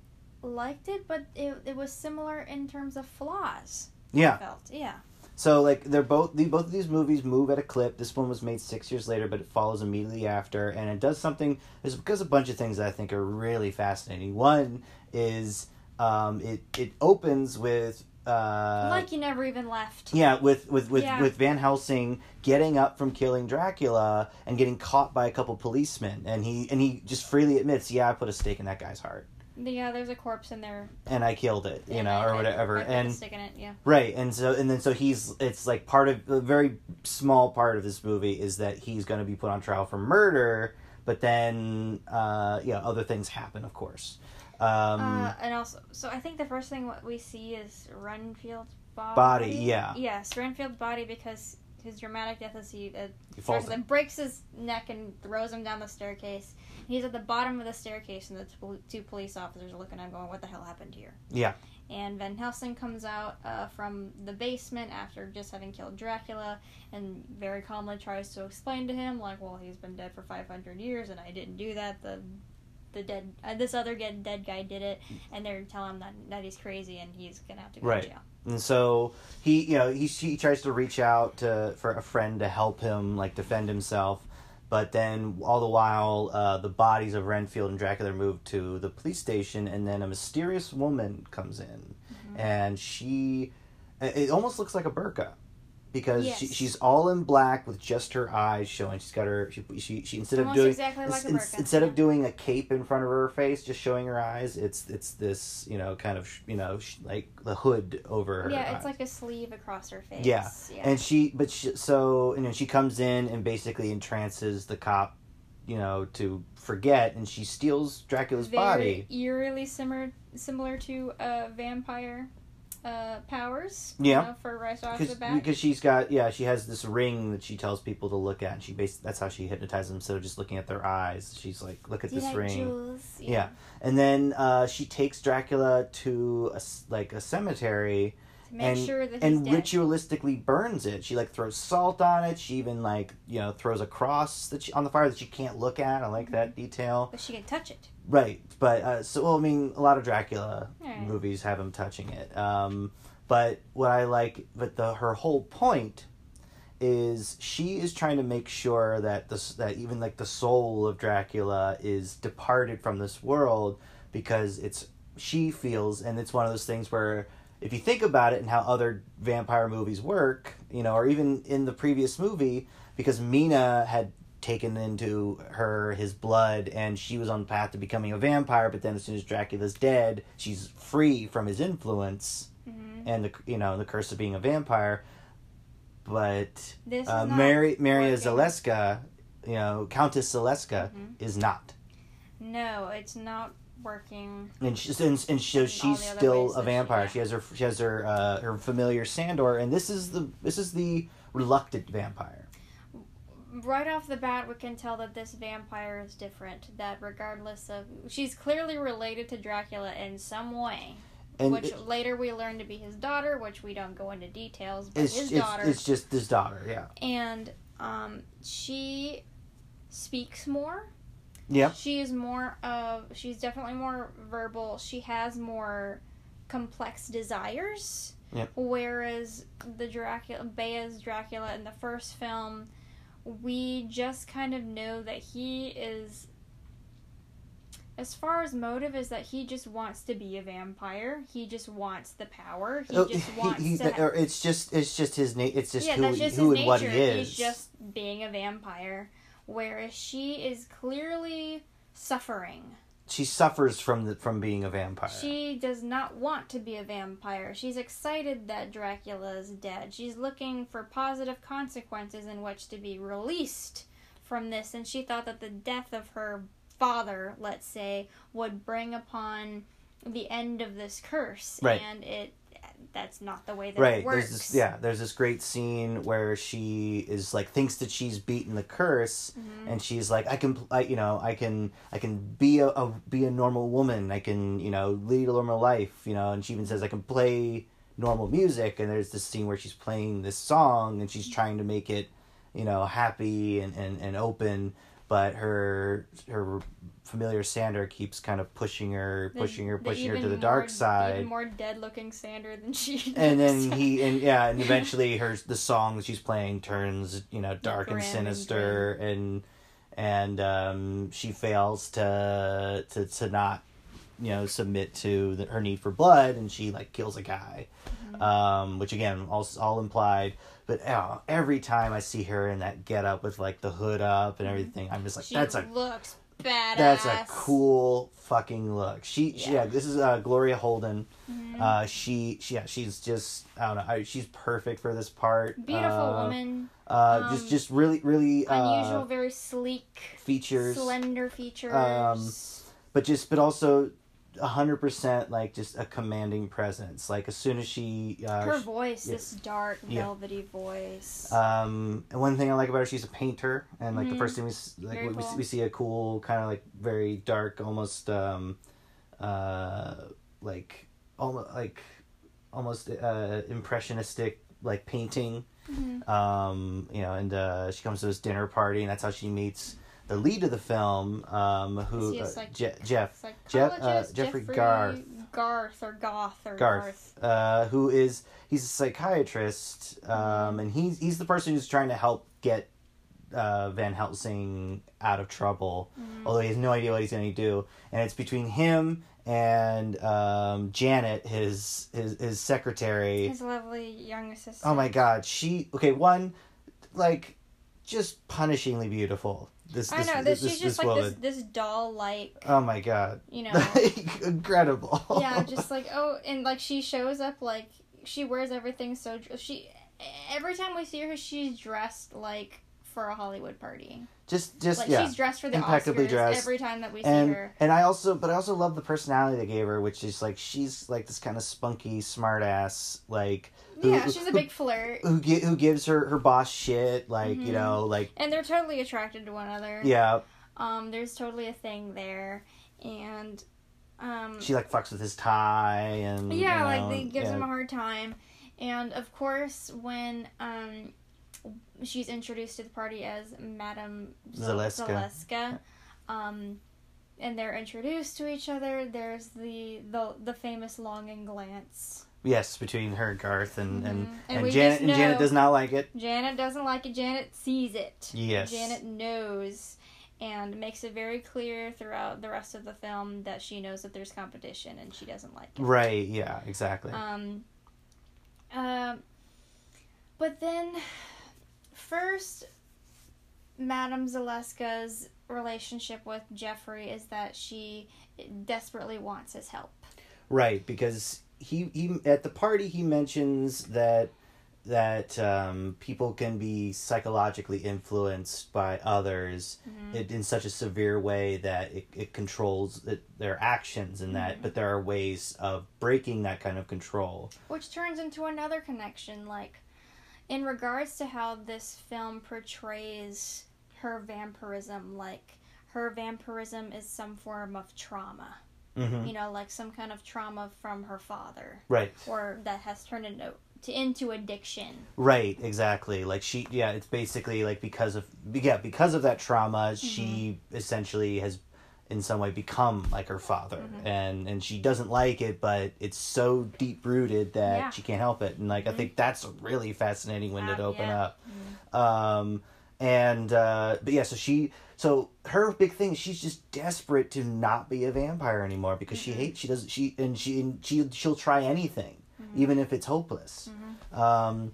liked it, but it, it was similar in terms of flaws. I Yeah. felt yeah. So like they're both the both of these movies move at a clip. This one was made six years later, but it follows immediately after, and it does something. There's because a bunch of things that I think are really fascinating. One is um, it it opens with uh, like you never even left. yeah, with with with, Yeah. with Van Helsing getting up from killing Dracula and getting caught by a couple policemen, and he and he just freely admits, yeah, I put a stake in that guy's heart, Yeah, there's a corpse in there. and I killed it, you and know, I- or whatever, and stick in it. Yeah. right, and so and then so he's it's like part of a very small part of this movie is that he's going to be put on trial for murder, but then uh, yeah, other things happen, of course. Um, uh, and also, so I think the first thing what we see is Renfield's body. Body, yeah. Yes, Renfield's body because his dramatic death is he uh, he falls and breaks his neck and throws him down the staircase. He's at the bottom of the staircase, and the t- two police officers are looking at him, going, "What the hell happened here?" Yeah. And Van Helsing comes out uh, from the basement after just having killed Dracula, and very calmly tries to explain to him, like, "Well, he's been dead for 500 years, and I didn't do that. The the dead uh, this other get, dead guy did it, and they're telling him that that he's crazy and he's gonna have to go Right. to jail." And so he, you know, he he tries to reach out to for a friend to help him like defend himself, but then all the while, uh, the bodies of Renfield and Dracula are moved to the police station, and then a mysterious woman comes in, Mhm. and she, it it almost looks like a burqa, because she, she's all in black with just her eyes showing. She's got her she she, she instead of doing exactly like a instead of doing a cape in front of her face, just showing her eyes. It's it's this you know kind of you know sh- like the hood over her. Yeah, eyes. it's like a sleeve across her face. Yeah, yeah. and she but she, so and then she comes in and basically entrances the cop, you know, to forget, and she steals Dracula's Very body. eerily similar similar to a vampire uh, powers. Yeah. You know, for right off because the bat. because she's got yeah she has this ring that she tells people to look at and she bas- that's how she hypnotizes them instead of just looking at their eyes she's like look at Do this like ring jewels? Yeah. and then uh, she takes Dracula to a s like a cemetery make and sure that and ritualistically burns it she like throws salt on it she even like you know throws a cross that she, on the fire that she can't look at I like Mm-hmm. that detail but she can touch it. Right, but uh, so well, I mean, a lot of Dracula Alright. movies have him touching it. Um, but what I like, but the her whole point is she is trying to make sure that this that even like the soul of Dracula is departed from this world because it's she feels, and it's one of those things where if you think about it and how other vampire movies work, you know, or even in the previous movie, because Mina had taken into her his blood and she was on the path to becoming a vampire but then as soon as dracula's dead she's free from his influence hmm and the you know the curse of being a vampire but uh, mary maria zaleska you know countess zaleska Mhm. is not No, it's not working. and she's and, and so she's still a that she- vampire yeah. she has her she has her uh, her familiar sandor and this is the this is the reluctant vampire Right off the bat, we can tell that this vampire is different. That regardless of, she's clearly related to Dracula in some way. and which it- later we learn to be his daughter, which we don't go into details, but his it's, daughter. it's just his daughter yeah and um, she speaks more. Yeah. She is more of. She's definitely more verbal. She has more complex desires. Yep. Whereas the Dracula, Bela's Dracula in the first film, we just kind of know that he is. As far as motive is that he just wants to be a vampire. He just wants the power. He Oh, just he- wants he- to. or it's just it's just his na- it's just yeah, who, that's just who and what nature. he is. He's just being a vampire. Whereas she is clearly suffering. She suffers from the from being a vampire. She does not want to be a vampire. She's excited that Dracula is dead. She's looking for positive consequences in which to be released from this, and she thought that the death of her father, let's say, would bring upon the end of this curse. Right. And it that's not the way that right. it works. There's this yeah. There's this great scene where she is like thinks that she's beaten the curse, Mhm. and she's like, I can, I, you know, I can, I can be a, a be a normal woman. I can, you know, lead a normal life. You know, and she even says I can play normal music. And there's this scene where she's playing this song and she's trying to make it, you know, happy and and, and open. But her her familiar Sandor keeps kind of pushing her, pushing her, the pushing her to the dark more- side. Even more dead looking Sandor than she. and then he and yeah and eventually her the song she's playing turns you know dark and Grim and sinister and and um she fails to to to not you know submit to the, her need for blood and she like kills a guy Mm-hmm. um which again all all implied but uh, every time i see her in that get up with like the hood up and everything i'm just like she that's a looks badass. that's a cool fucking look. She, she- yeah. Yeah. this is uh, Gloria Holden. Mhm. Uh, she, she, yeah, she's just I don't know. I, she's perfect for this part. Beautiful uh, woman, Uh, just, um, just really, really unusual, uh, very sleek, features, slender features. um, but just, but also, hundred percent like just a commanding presence. Like as soon as she, uh, Her voice, yeah. this dark, Yeah. velvety voice. Um, and one thing I like about her, she's a painter, and like the Mhm. first thing we like we, cool. see, we see a cool kind of like very dark, almost um, uh, like almost like almost uh, impressionistic like painting. Mhm. Um, you know, and uh, she comes to this dinner party, and that's how she meets the lead of the film, um, who Is he a uh, Je- Jeff Psychologist, uh, Jeffrey Jeffrey Garth. Garth or Goth or Garth, uh, who is he's a psychiatrist, Mm-hmm. um, and he's he's the person who's trying to help get uh, Van Helsing out of trouble, Mhm. although he has no idea what he's going to do. And it's between him and um, Janet, his his his secretary. His lovely young assistant. Oh my God, she okay. One, like, just punishingly beautiful. This, I this, know this, this. She's this just like woman. this this doll like Oh my God, you know. incredible. yeah, just like oh, and like she shows up like she wears everything so she. Every time we see her, she's dressed like for a Hollywood party. just just Like yeah. she's dressed for the impeccably Oscars dressed. every time that we see and her. and I also but I also love the personality they gave her, which is like she's like this kind of spunky smartass like who- Yeah, she's a who- big flirt, who who gives her her boss shit like Mhm. you know like and they're totally attracted to one another. yeah Um, there's totally a thing there, and um, she like fucks with his tie and yeah, you like know, they gives yeah. him a hard time, and of course when um she's introduced to the party as Madame Zaleska. Zaleska, um, and they're introduced to each other. There's the the the famous longing glance. yes between her and Garth and and Mhm. And and, Janet and Janet does not like it Janet doesn't like it. Janet sees it. Yes. Janet knows. And makes it very clear throughout the rest of the film that she knows that there's competition and she doesn't like it. right yeah exactly Um, um, but then, first, Madame Zaleska's relationship with Jeffrey is that she desperately wants his help. Right, because he he at the party he mentions that that um, people can be psychologically influenced by others Mm-hmm. it, in such a severe way that it, it controls it, their actions and that Mhm. but there are ways of breaking that kind of control Which turns into another connection, like, in regards to how this film portrays her vampirism, like, her vampirism is some form of trauma. hmm You know, like some kind of trauma from her father. right or that has turned into to, into addiction. right exactly like she yeah it's basically like because of yeah because of that trauma she essentially has in some way become like her father Mhm. and and she doesn't like it but it's so deep rooted that Yeah. she can't help it and like i Mhm. think that's a really fascinating window to open yeah. up um and uh but yeah so she so her big thing is she's just desperate to not be a vampire anymore because she Mhm. hates she doesn't she and she and she she'll try anything Mhm. even if it's hopeless Mhm. um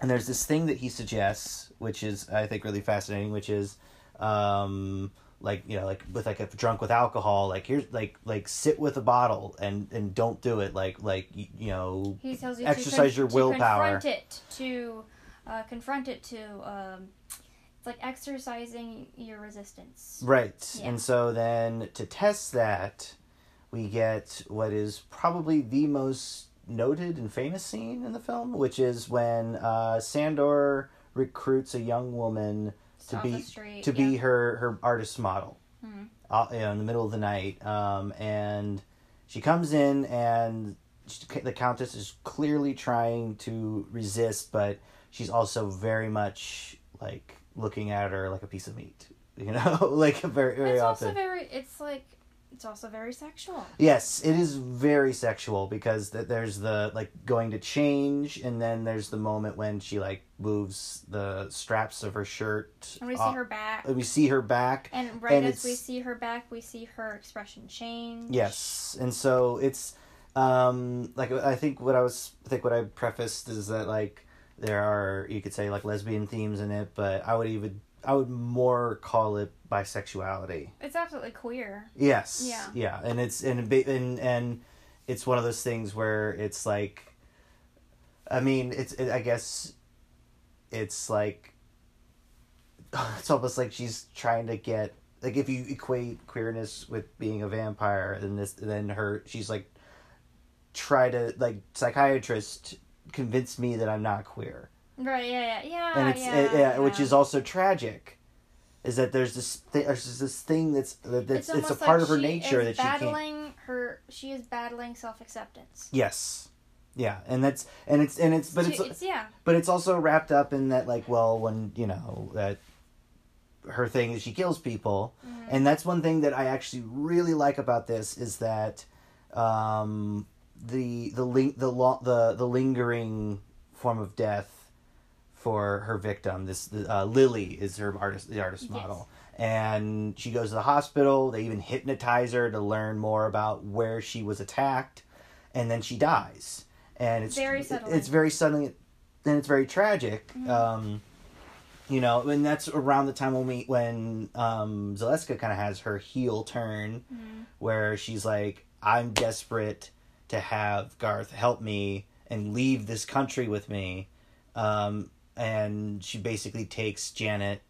and there's this thing that he suggests which is i think really fascinating which is um like you know like with like a drunk with alcohol like here's like like sit with a bottle and and don't do it like like you, you know He tells you Exercise to your to willpower. confront it to uh, confront it to um, it's like exercising your resistance. Right. Yeah. And so then to test that, we get what is probably the most noted and famous scene in the film, which is when uh, Sandor recruits a young woman to off be street, to yeah. be her her artist model. Mhm. Uh, you know, in the middle of the night, um, and she comes in, and she, the countess is clearly trying to resist, but she's also very much like looking at her like a piece of meat. You know, like very very often. It's often. also very. It's like it's also very sexual. Yes, it is very sexual because th- there's the like going to change, and then there's the moment when she like moves the straps of her shirt. And we see her back. We see her back. And right and as we see her back, we see her expression change. Yes, and so it's um like I think what I was I think what I prefaced is that like there are you could say like lesbian themes in it, but I would even I would more call it bisexuality. It's absolutely queer. Yes. Yeah. Yeah, and it's and and and it's one of those things where it's like, I mean, it's it, I guess, it's like, it's almost like she's trying to get like if you equate queerness with being a vampire, then this then her she's like, try to like psychiatrist convince me that I'm not queer Right. Yeah. Yeah. Yeah. and it's yeah, it- yeah, which is also tragic is that there's this th- there's this thing that's that- that's it's, a part like of her nature that she can't battling her. She is battling self acceptance. yes yeah and that's and it's and it's but it's, it's yeah. but it's also wrapped up in that like well when you know that her thing is she kills people Mhm. and that's one thing that i actually really like about this is that um the the link the lo- the the lingering form of death for her victim this uh, lily is her artist the artist Yes. model and she goes to the hospital. They even hypnotize her to learn more about where she was attacked, and then she dies. And it's Very suddenly. it's very suddenly, and it's very tragic. Um, you know, and that's around the time when we when um, Zaleska kind of has her heel turn, where she's like, "I'm desperate to have Garth help me and leave this country with me," um, and she basically takes Janet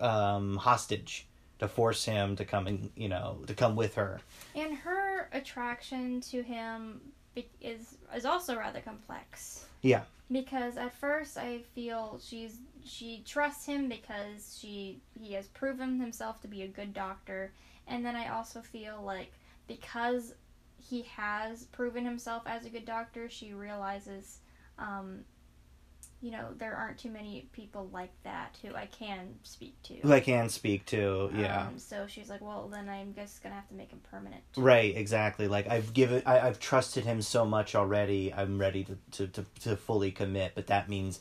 um, hostage to force him to come and you know to come with her. And her attraction to him is is also rather complex. Yeah. Because at first I feel she's she trusts him because she he has proven himself to be a good doctor, and then I also feel like because he has proven himself as a good doctor, she realizes, um, you know, there aren't too many people like that who I can speak to. Who I can speak to, yeah. Um, so she's like, well, then I'm just gonna have to make him permanent. Right, exactly. Like I've given, I, I've trusted him so much already. I'm ready to, to, to, to fully commit. But that means,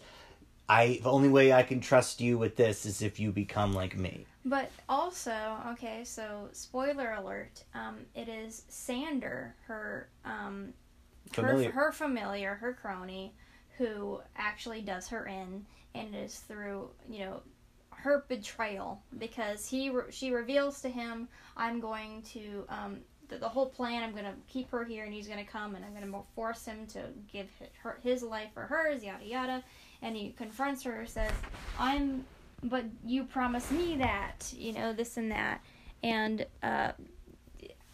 I the only way I can trust you with this is if you become like me. But also, okay, so spoiler alert. Um, it is Sandor, her um, Familiar. her her familiar, her crony, who actually does her in, and it is through you know her betrayal because he re- she reveals to him, I'm going to um, the, the whole plan. I'm going to keep her here, and he's going to come, and I'm going to force him to give hi- her his life for hers, yada yada. And he confronts her, says, "I'm, but you promised me that, you know, this and that." And uh,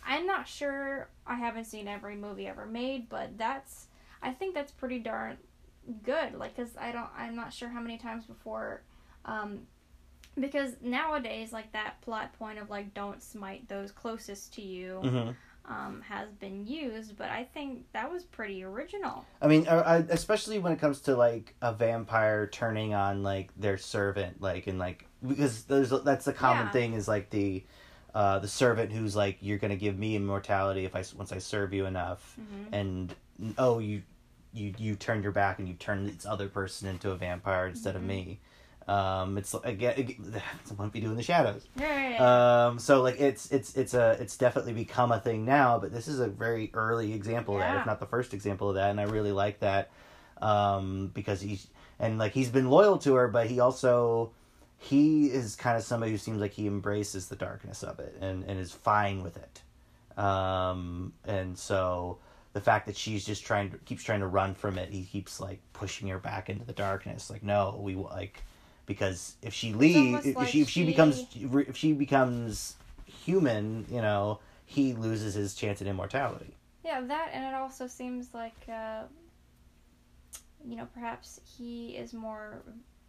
I'm not sure. I haven't seen every movie ever made, but that's I think that's pretty darn good. Like, cause I don't, I'm not sure how many times before, um, because nowadays, like that plot point of like don't smite those closest to you, hmm um, has been used. But I think that was pretty original. I mean, I, especially when it comes to like a vampire turning on like their servant, like and like because there's that's the common Yeah. thing is like the. Uh, the servant who's like you're gonna give me immortality if I once I serve you enough, Mhm. and oh you you you turned your back and you turned this other person into a vampire instead of Mhm. me. Um, it's again it's what we do in the shadows. Yeah. Um, so like it's it's it's a it's definitely become a thing now, but this is a very early example of that, Yeah. if not the first example of that, and I really like that um, because he's and like he's been loyal to her, but he also he is kind of somebody who seems like he embraces the darkness of it and and is fine with it, um, and so the fact that she's just trying to keeps trying to run from it, he keeps like pushing her back into the darkness. Like no, we like because if she leaves, if, like she if she she- becomes if she becomes human, you know, he loses his chance at immortality. Yeah, that, and it also seems like, uh, you know, perhaps he is more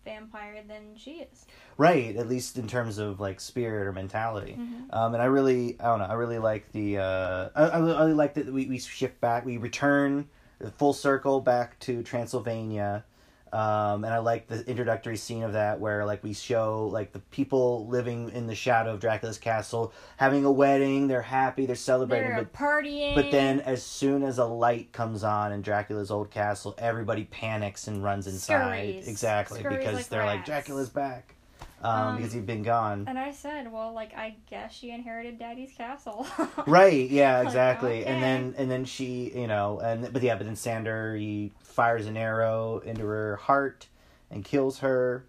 vampire than she is. Right, at least in terms of like spirit or mentality. Mhm. Um, and I really, I don't know, I really like the, uh, I, I really- like that we, we shift back, we return the full circle back to Transylvania. Um, and I like the introductory scene of that where like we show like the people living in the shadow of Dracula's castle having a wedding, they're happy, they're celebrating, They're but partying. But then, as soon as a light comes on in Dracula's old castle, everybody panics and runs inside. Scurries. Exactly, Scurries because like they're like. Dracula's back, um, Um, because he'd been gone. And I said, well, like, I guess she inherited Daddy's castle. Right? Yeah, Like, exactly. And then and then she, you know, and but yeah, but then Sandor he fires an arrow into her heart and kills her.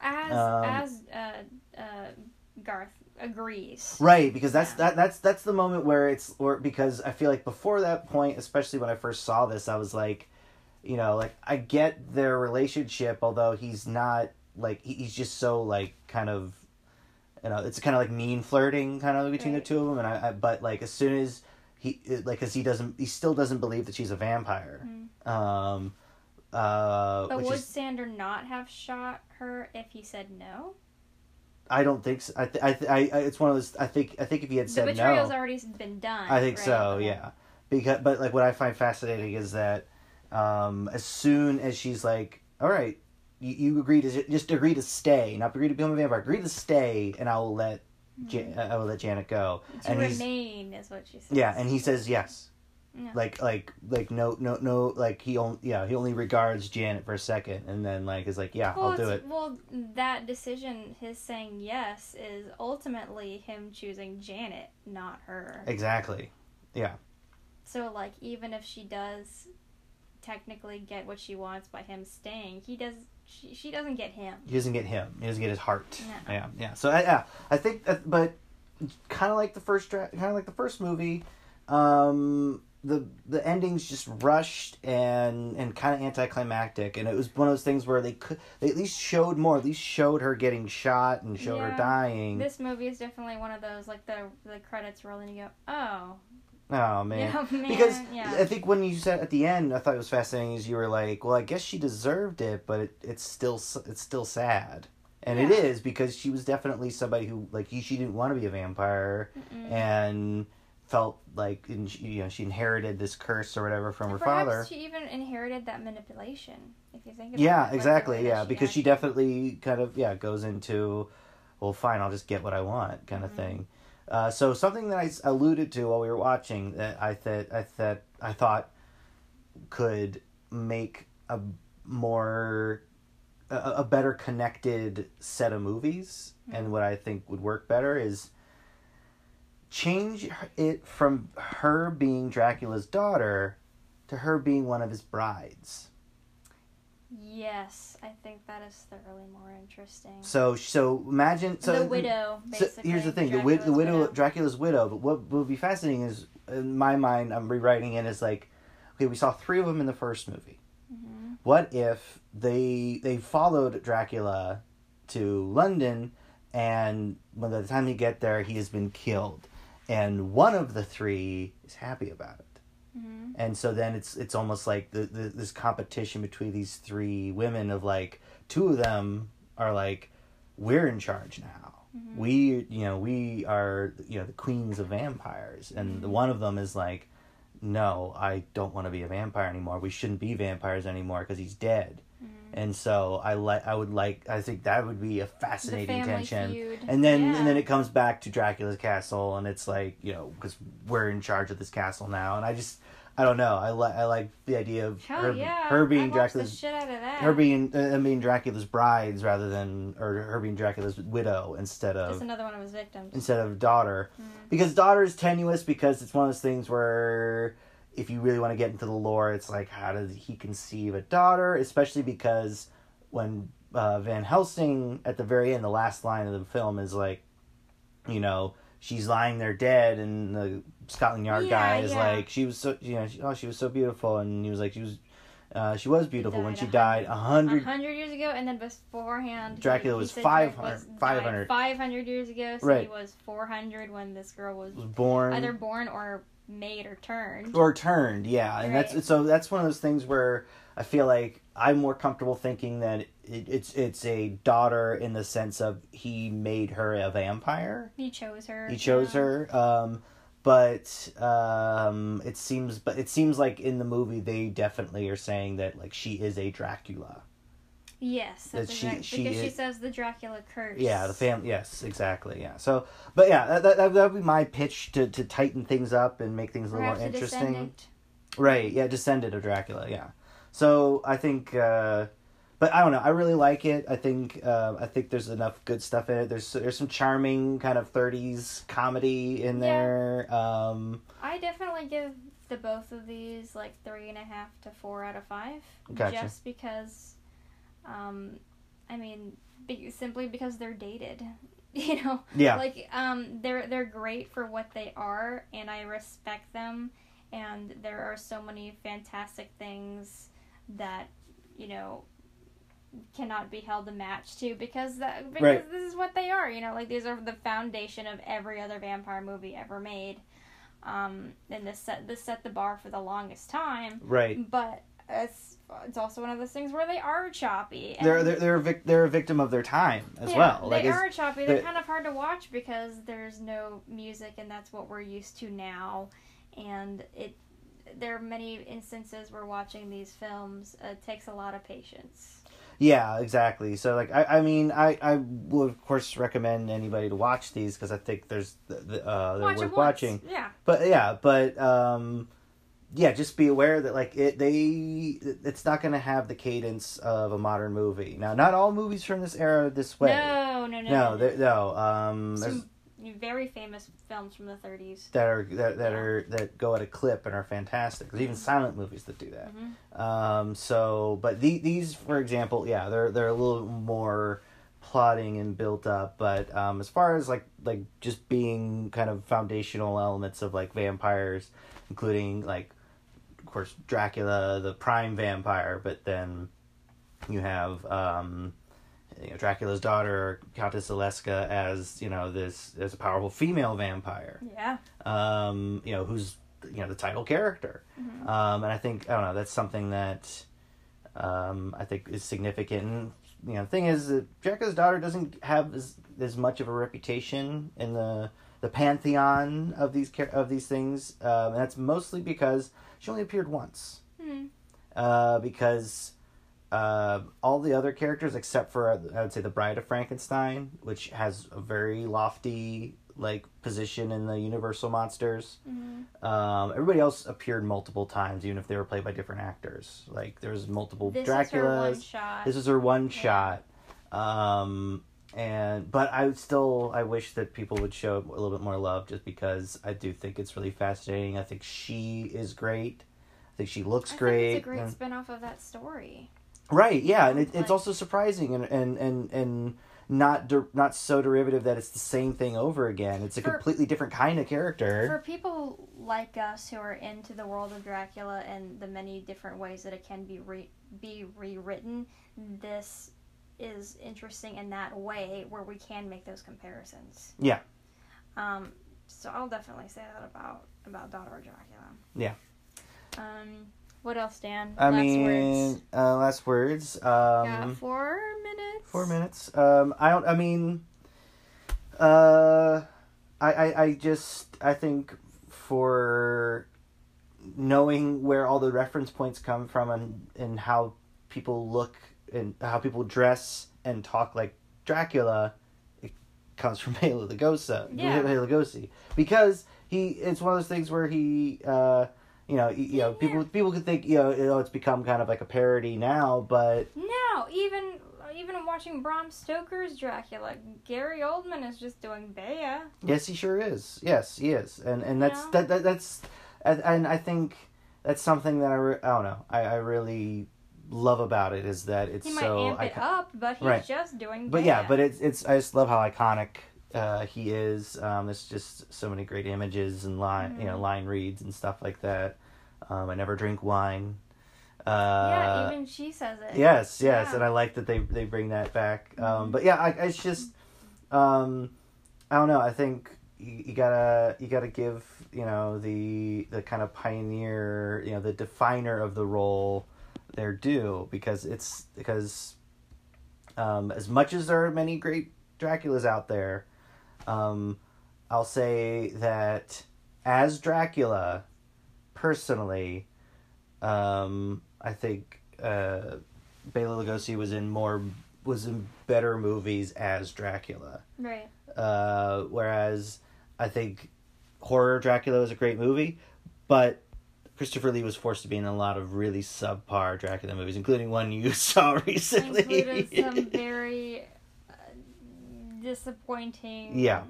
As Um, as uh, uh, Garth agrees. Right, because that's Yeah. that that's that's the moment where it's or because I feel like before that point, especially when I first saw this, I was like, you know, like I get their relationship, although he's not like he's just so like kind of, you know, it's kind of like mean flirting kind of between Right. the two of them, and I, I but like as soon as he like because he doesn't he still doesn't believe that she's a vampire, um, uh, But would is Sandor not have shot her if he said no? I don't think so. I, th- I, th- I I it's one of those I think I think if he had said no, the betrayal's already been done. I think right? so, Okay. yeah. Because, but like what I find fascinating is that um, as soon as she's like, "All right, you, you agree to just agree to stay, not agree to become a vampire, agree to stay, and I will let Jan- mm-hmm. I will let Janet go." To and remain is what she says. yeah, and he says yes, Yeah. Like like like no no no like he only yeah he only regards Janet for a second and then like is like yeah well, I'll do it. Well, that decision, his saying yes, is ultimately him choosing Janet, not her. Exactly. Yeah. So, like, even if she does technically get what she wants by him staying, he does. She, she doesn't get him. He doesn't get him. He doesn't get his heart. Yeah. Yeah, yeah. So I, yeah, I think, that, but kind of like the first, kind of like the first movie, um, the the ending's just rushed and and kind of anticlimactic, and it was one of those things where they could they at least showed more, at least showed her getting shot and showed her dying. This movie is definitely one of those like the the credits roll and you go, oh, oh man. yeah, man, Because yeah, I think when you said at the end, I thought it was fascinating. Is you were like, "Well, I guess she deserved it, but it, it's still it's still sad," and it Yeah. is because she was definitely somebody who like he, she didn't want to be a vampire Mm-mm. and felt like and she, you know she inherited this curse or whatever from her father. she even inherited that manipulation. If you think about it, yeah, like exactly. Yeah, because she definitely kind of yeah goes into, well, fine, I'll just get what I want kind of Mhm. thing. Uh, so something that I alluded to while we were watching that I thought I thought I thought could make a more a, a better connected set of movies and what I think would work better is change it from her being Dracula's daughter to her being one of his brides. Yes, I think that is thoroughly more interesting. So so imagine so the widow, So here's the thing: the, wi- the Dracula's widow, Dracula's widow. But what would be fascinating is, in my mind, I'm rewriting it as like, okay, we saw three of them in the first movie. Mhm. What if they they followed Dracula to London, and by the time you get there, he has been killed, and one of the three is happy about it. Mhm. And so then it's it's almost like the, the this competition between these three women of like two of them are like we're in charge now. Mhm. We you know we are you know the queens of vampires, and Mhm. one of them is like, no, I don't want to be a vampire anymore. We shouldn't be vampires anymore because he's dead. And so I like I would like I think that would be a fascinating tension. feud. And then yeah. and then it comes back to Dracula's castle, and it's like you know because we're in charge of this castle now, and I just I don't know I like I like the idea of Hell her yeah, her being Dracula's shit out of that. her being uh, being Dracula's brides rather than or her being Dracula's widow instead of Just another one of his victims. instead of daughter Mhm. because daughter is tenuous because it's one of those things where if you really want to get into the lore it's like how did he conceive a daughter especially because when uh, van helsing at the very end the last line of the film is like you know she's lying there dead and the scotland yard Yeah, guy is yeah. like she was so you know she, oh she was so beautiful and he was like she was uh, she was beautiful when she a died a A hundred hundred years ago, and then beforehand, Dracula he was 500 Drake was 500. Five hundred years ago, so Right. he was four hundred when this girl was was born either born or made or turned. or turned yeah and that's so that's one of those things where i feel like i'm more comfortable thinking that it, it's it's a daughter in the sense of he made her a vampire He chose her. he chose yeah. her um but um it seems but it seems like in the movie they definitely are saying that like she is a dracula Yes, That that's she- she because she says the Dracula curse. yeah the fam yes exactly yeah so but yeah that, that, that would be my pitch to to tighten things up and make things a little more interesting descendant. Right, yeah, descended of Dracula, yeah. So I think, uh, but I don't know. I really like it. I think, uh, I think there's enough good stuff in it. There's there's some charming kind of '30s comedy in Yeah. there. Um, I definitely give the both of these like three and a half to four out of five. Gotcha. Just because, um, I mean, be, simply because they're dated. You know, yeah, like um, they're they're great for what they are, and I respect them. And there are so many fantastic things that you know cannot be held a match to because that because Right. this is what they are. You know, like these are the foundation of every other vampire movie ever made. Um, and this set this set the bar for the longest time. right. But it's it's also one of those things where they are choppy. and- They're they're they're a, vic- they're a victim of their time as yeah, well. They Like it's- are choppy. They're the- kind of hard to watch because there's no music, and that's what we're used to now. And it, there are many instances where watching these films uh, takes a lot of patience. Yeah, exactly. So like I, I mean I, I would of course recommend anybody to watch these because I think there's the, the, uh they're Watch worth watching. Yeah. But yeah, but um, yeah, just be aware that like it they it's not going to have the cadence of a modern movie. Now, not all movies from this era are this way. No, no, no. no, there- no. Um, Some very famous films from the 30s. that are that, that Yeah. are that go at a clip and are fantastic. There's even silent movies that do that. Mhm. Um, so, but the, these, for example, yeah, they're they're a little more plotting and built up. But um, as far as like like just being kind of foundational elements of like vampires, including like, course, Dracula, the prime vampire, but then you have um, you know, Dracula's daughter, Countess Zaleska, as you know this as a powerful female vampire Yeah. um, you know, who's you know the title character, Mhm. um, and I think I don't know that's something that um, I think is significant. And, you know, the thing is that Dracula's daughter doesn't have as, as much of a reputation in the the pantheon of these of these things, um, and that's mostly because she only appeared once. Hmm. Uh, because uh, all the other characters, except for I would say the Bride of Frankenstein, which has a very lofty like position in the Universal monsters. Mhm. Um, everybody else appeared multiple times, even if they were played by different actors. Like there was multiple This is her one Draculas. shot. This is her one shot. Um, and but I would still I wish that people would show a little bit more love, just because I do think it's really fascinating. I think she is great. I think she looks I great. It's a great and- spin off of that story. Right, yeah, and it, it's also surprising and and and and not der- not so derivative that it's the same thing over again. It's a For- completely different kind of character. For people like us who are into the world of Dracula and the many different ways that it can be re- be rewritten, this is interesting in that way where we can make those comparisons. Yeah. Um, so I'll definitely say that about about Daughter of Dracula. Yeah. Um, what else, Dan? I Last mean, words. Uh, last words. Um, four minutes. four minutes. Um, I don't. I mean, uh, I, I I just I think for knowing where all the reference points come from and and how people look and how people dress and talk like Dracula, it comes from Bela Lugosi. Yeah. Bela Lugosi because he it's one of those things where he uh you know you, you know people Yeah. people could think you know, you know it's become kind of like a parody now but No, even even watching Bram Stoker's Dracula, Gary Oldman is just doing Bela. Yes, he sure is. Yes, he is, and and that's that, that that's, and, and I think that's something that I, re- I don't know I, I really love about it is that it's He might so amp it icon- up, but he's Right. just doing. but yeah, but it's it's I just love how iconic uh, he is. Um, there's just so many great images and line you know Mhm. line reads and stuff like that. Um, I never drink wine. Uh, yeah, even she says it. Yes, yes, Yeah. and I like that they they bring that back. Um, Mhm. but yeah, I, it's just, um, I don't know. I think you, you gotta you gotta give you know the the kind of pioneer you know the definer of the role their due because it's because um, as much as there are many great Draculas out there, um, I'll say that as Dracula, personally, um, I think uh, Bela Lugosi was in more was in better movies as Dracula. Right. Uh, whereas I think Horror Dracula was a great movie, but Christopher Lee was forced to be in a lot of really subpar Dracula movies, including one you saw recently. Included some very uh, disappointing. Yeah.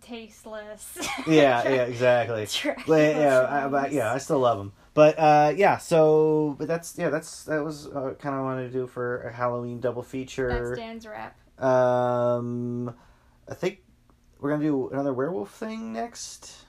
Tasteless. yeah, yeah, exactly. Dracula But, yeah, I, but, yeah, I still love them. But uh, yeah, so but that's yeah, that's that was uh, kind of wanted to do for a Halloween double feature. That's Dan's rap. Um, I think we're gonna do another werewolf thing next.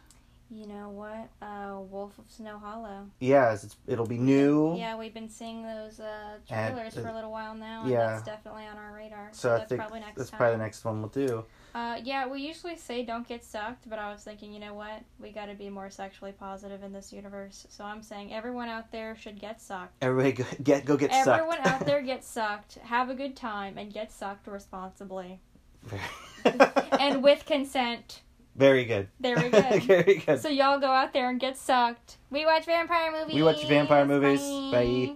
You know what? Uh, Wolf of Snow Hollow. Yes, it's, it'll be new. Yeah, we've been seeing those uh, And, trailers uh, for a little while now, and yeah. that's definitely on our radar. So I that's think probably next That's time. probably the next one we'll do. Uh, yeah, we usually say don't get sucked, but I was thinking, you know what? We got to be more sexually positive in this universe. So I'm saying everyone out there should get sucked. Everybody go, get go get Everyone sucked. Everyone out there get sucked. Have a good time and get sucked responsibly and with consent. Very good. Very good. Very good. So y'all go out there and get sucked. We watch vampire movies. We watch vampire movies. Bye. Bye.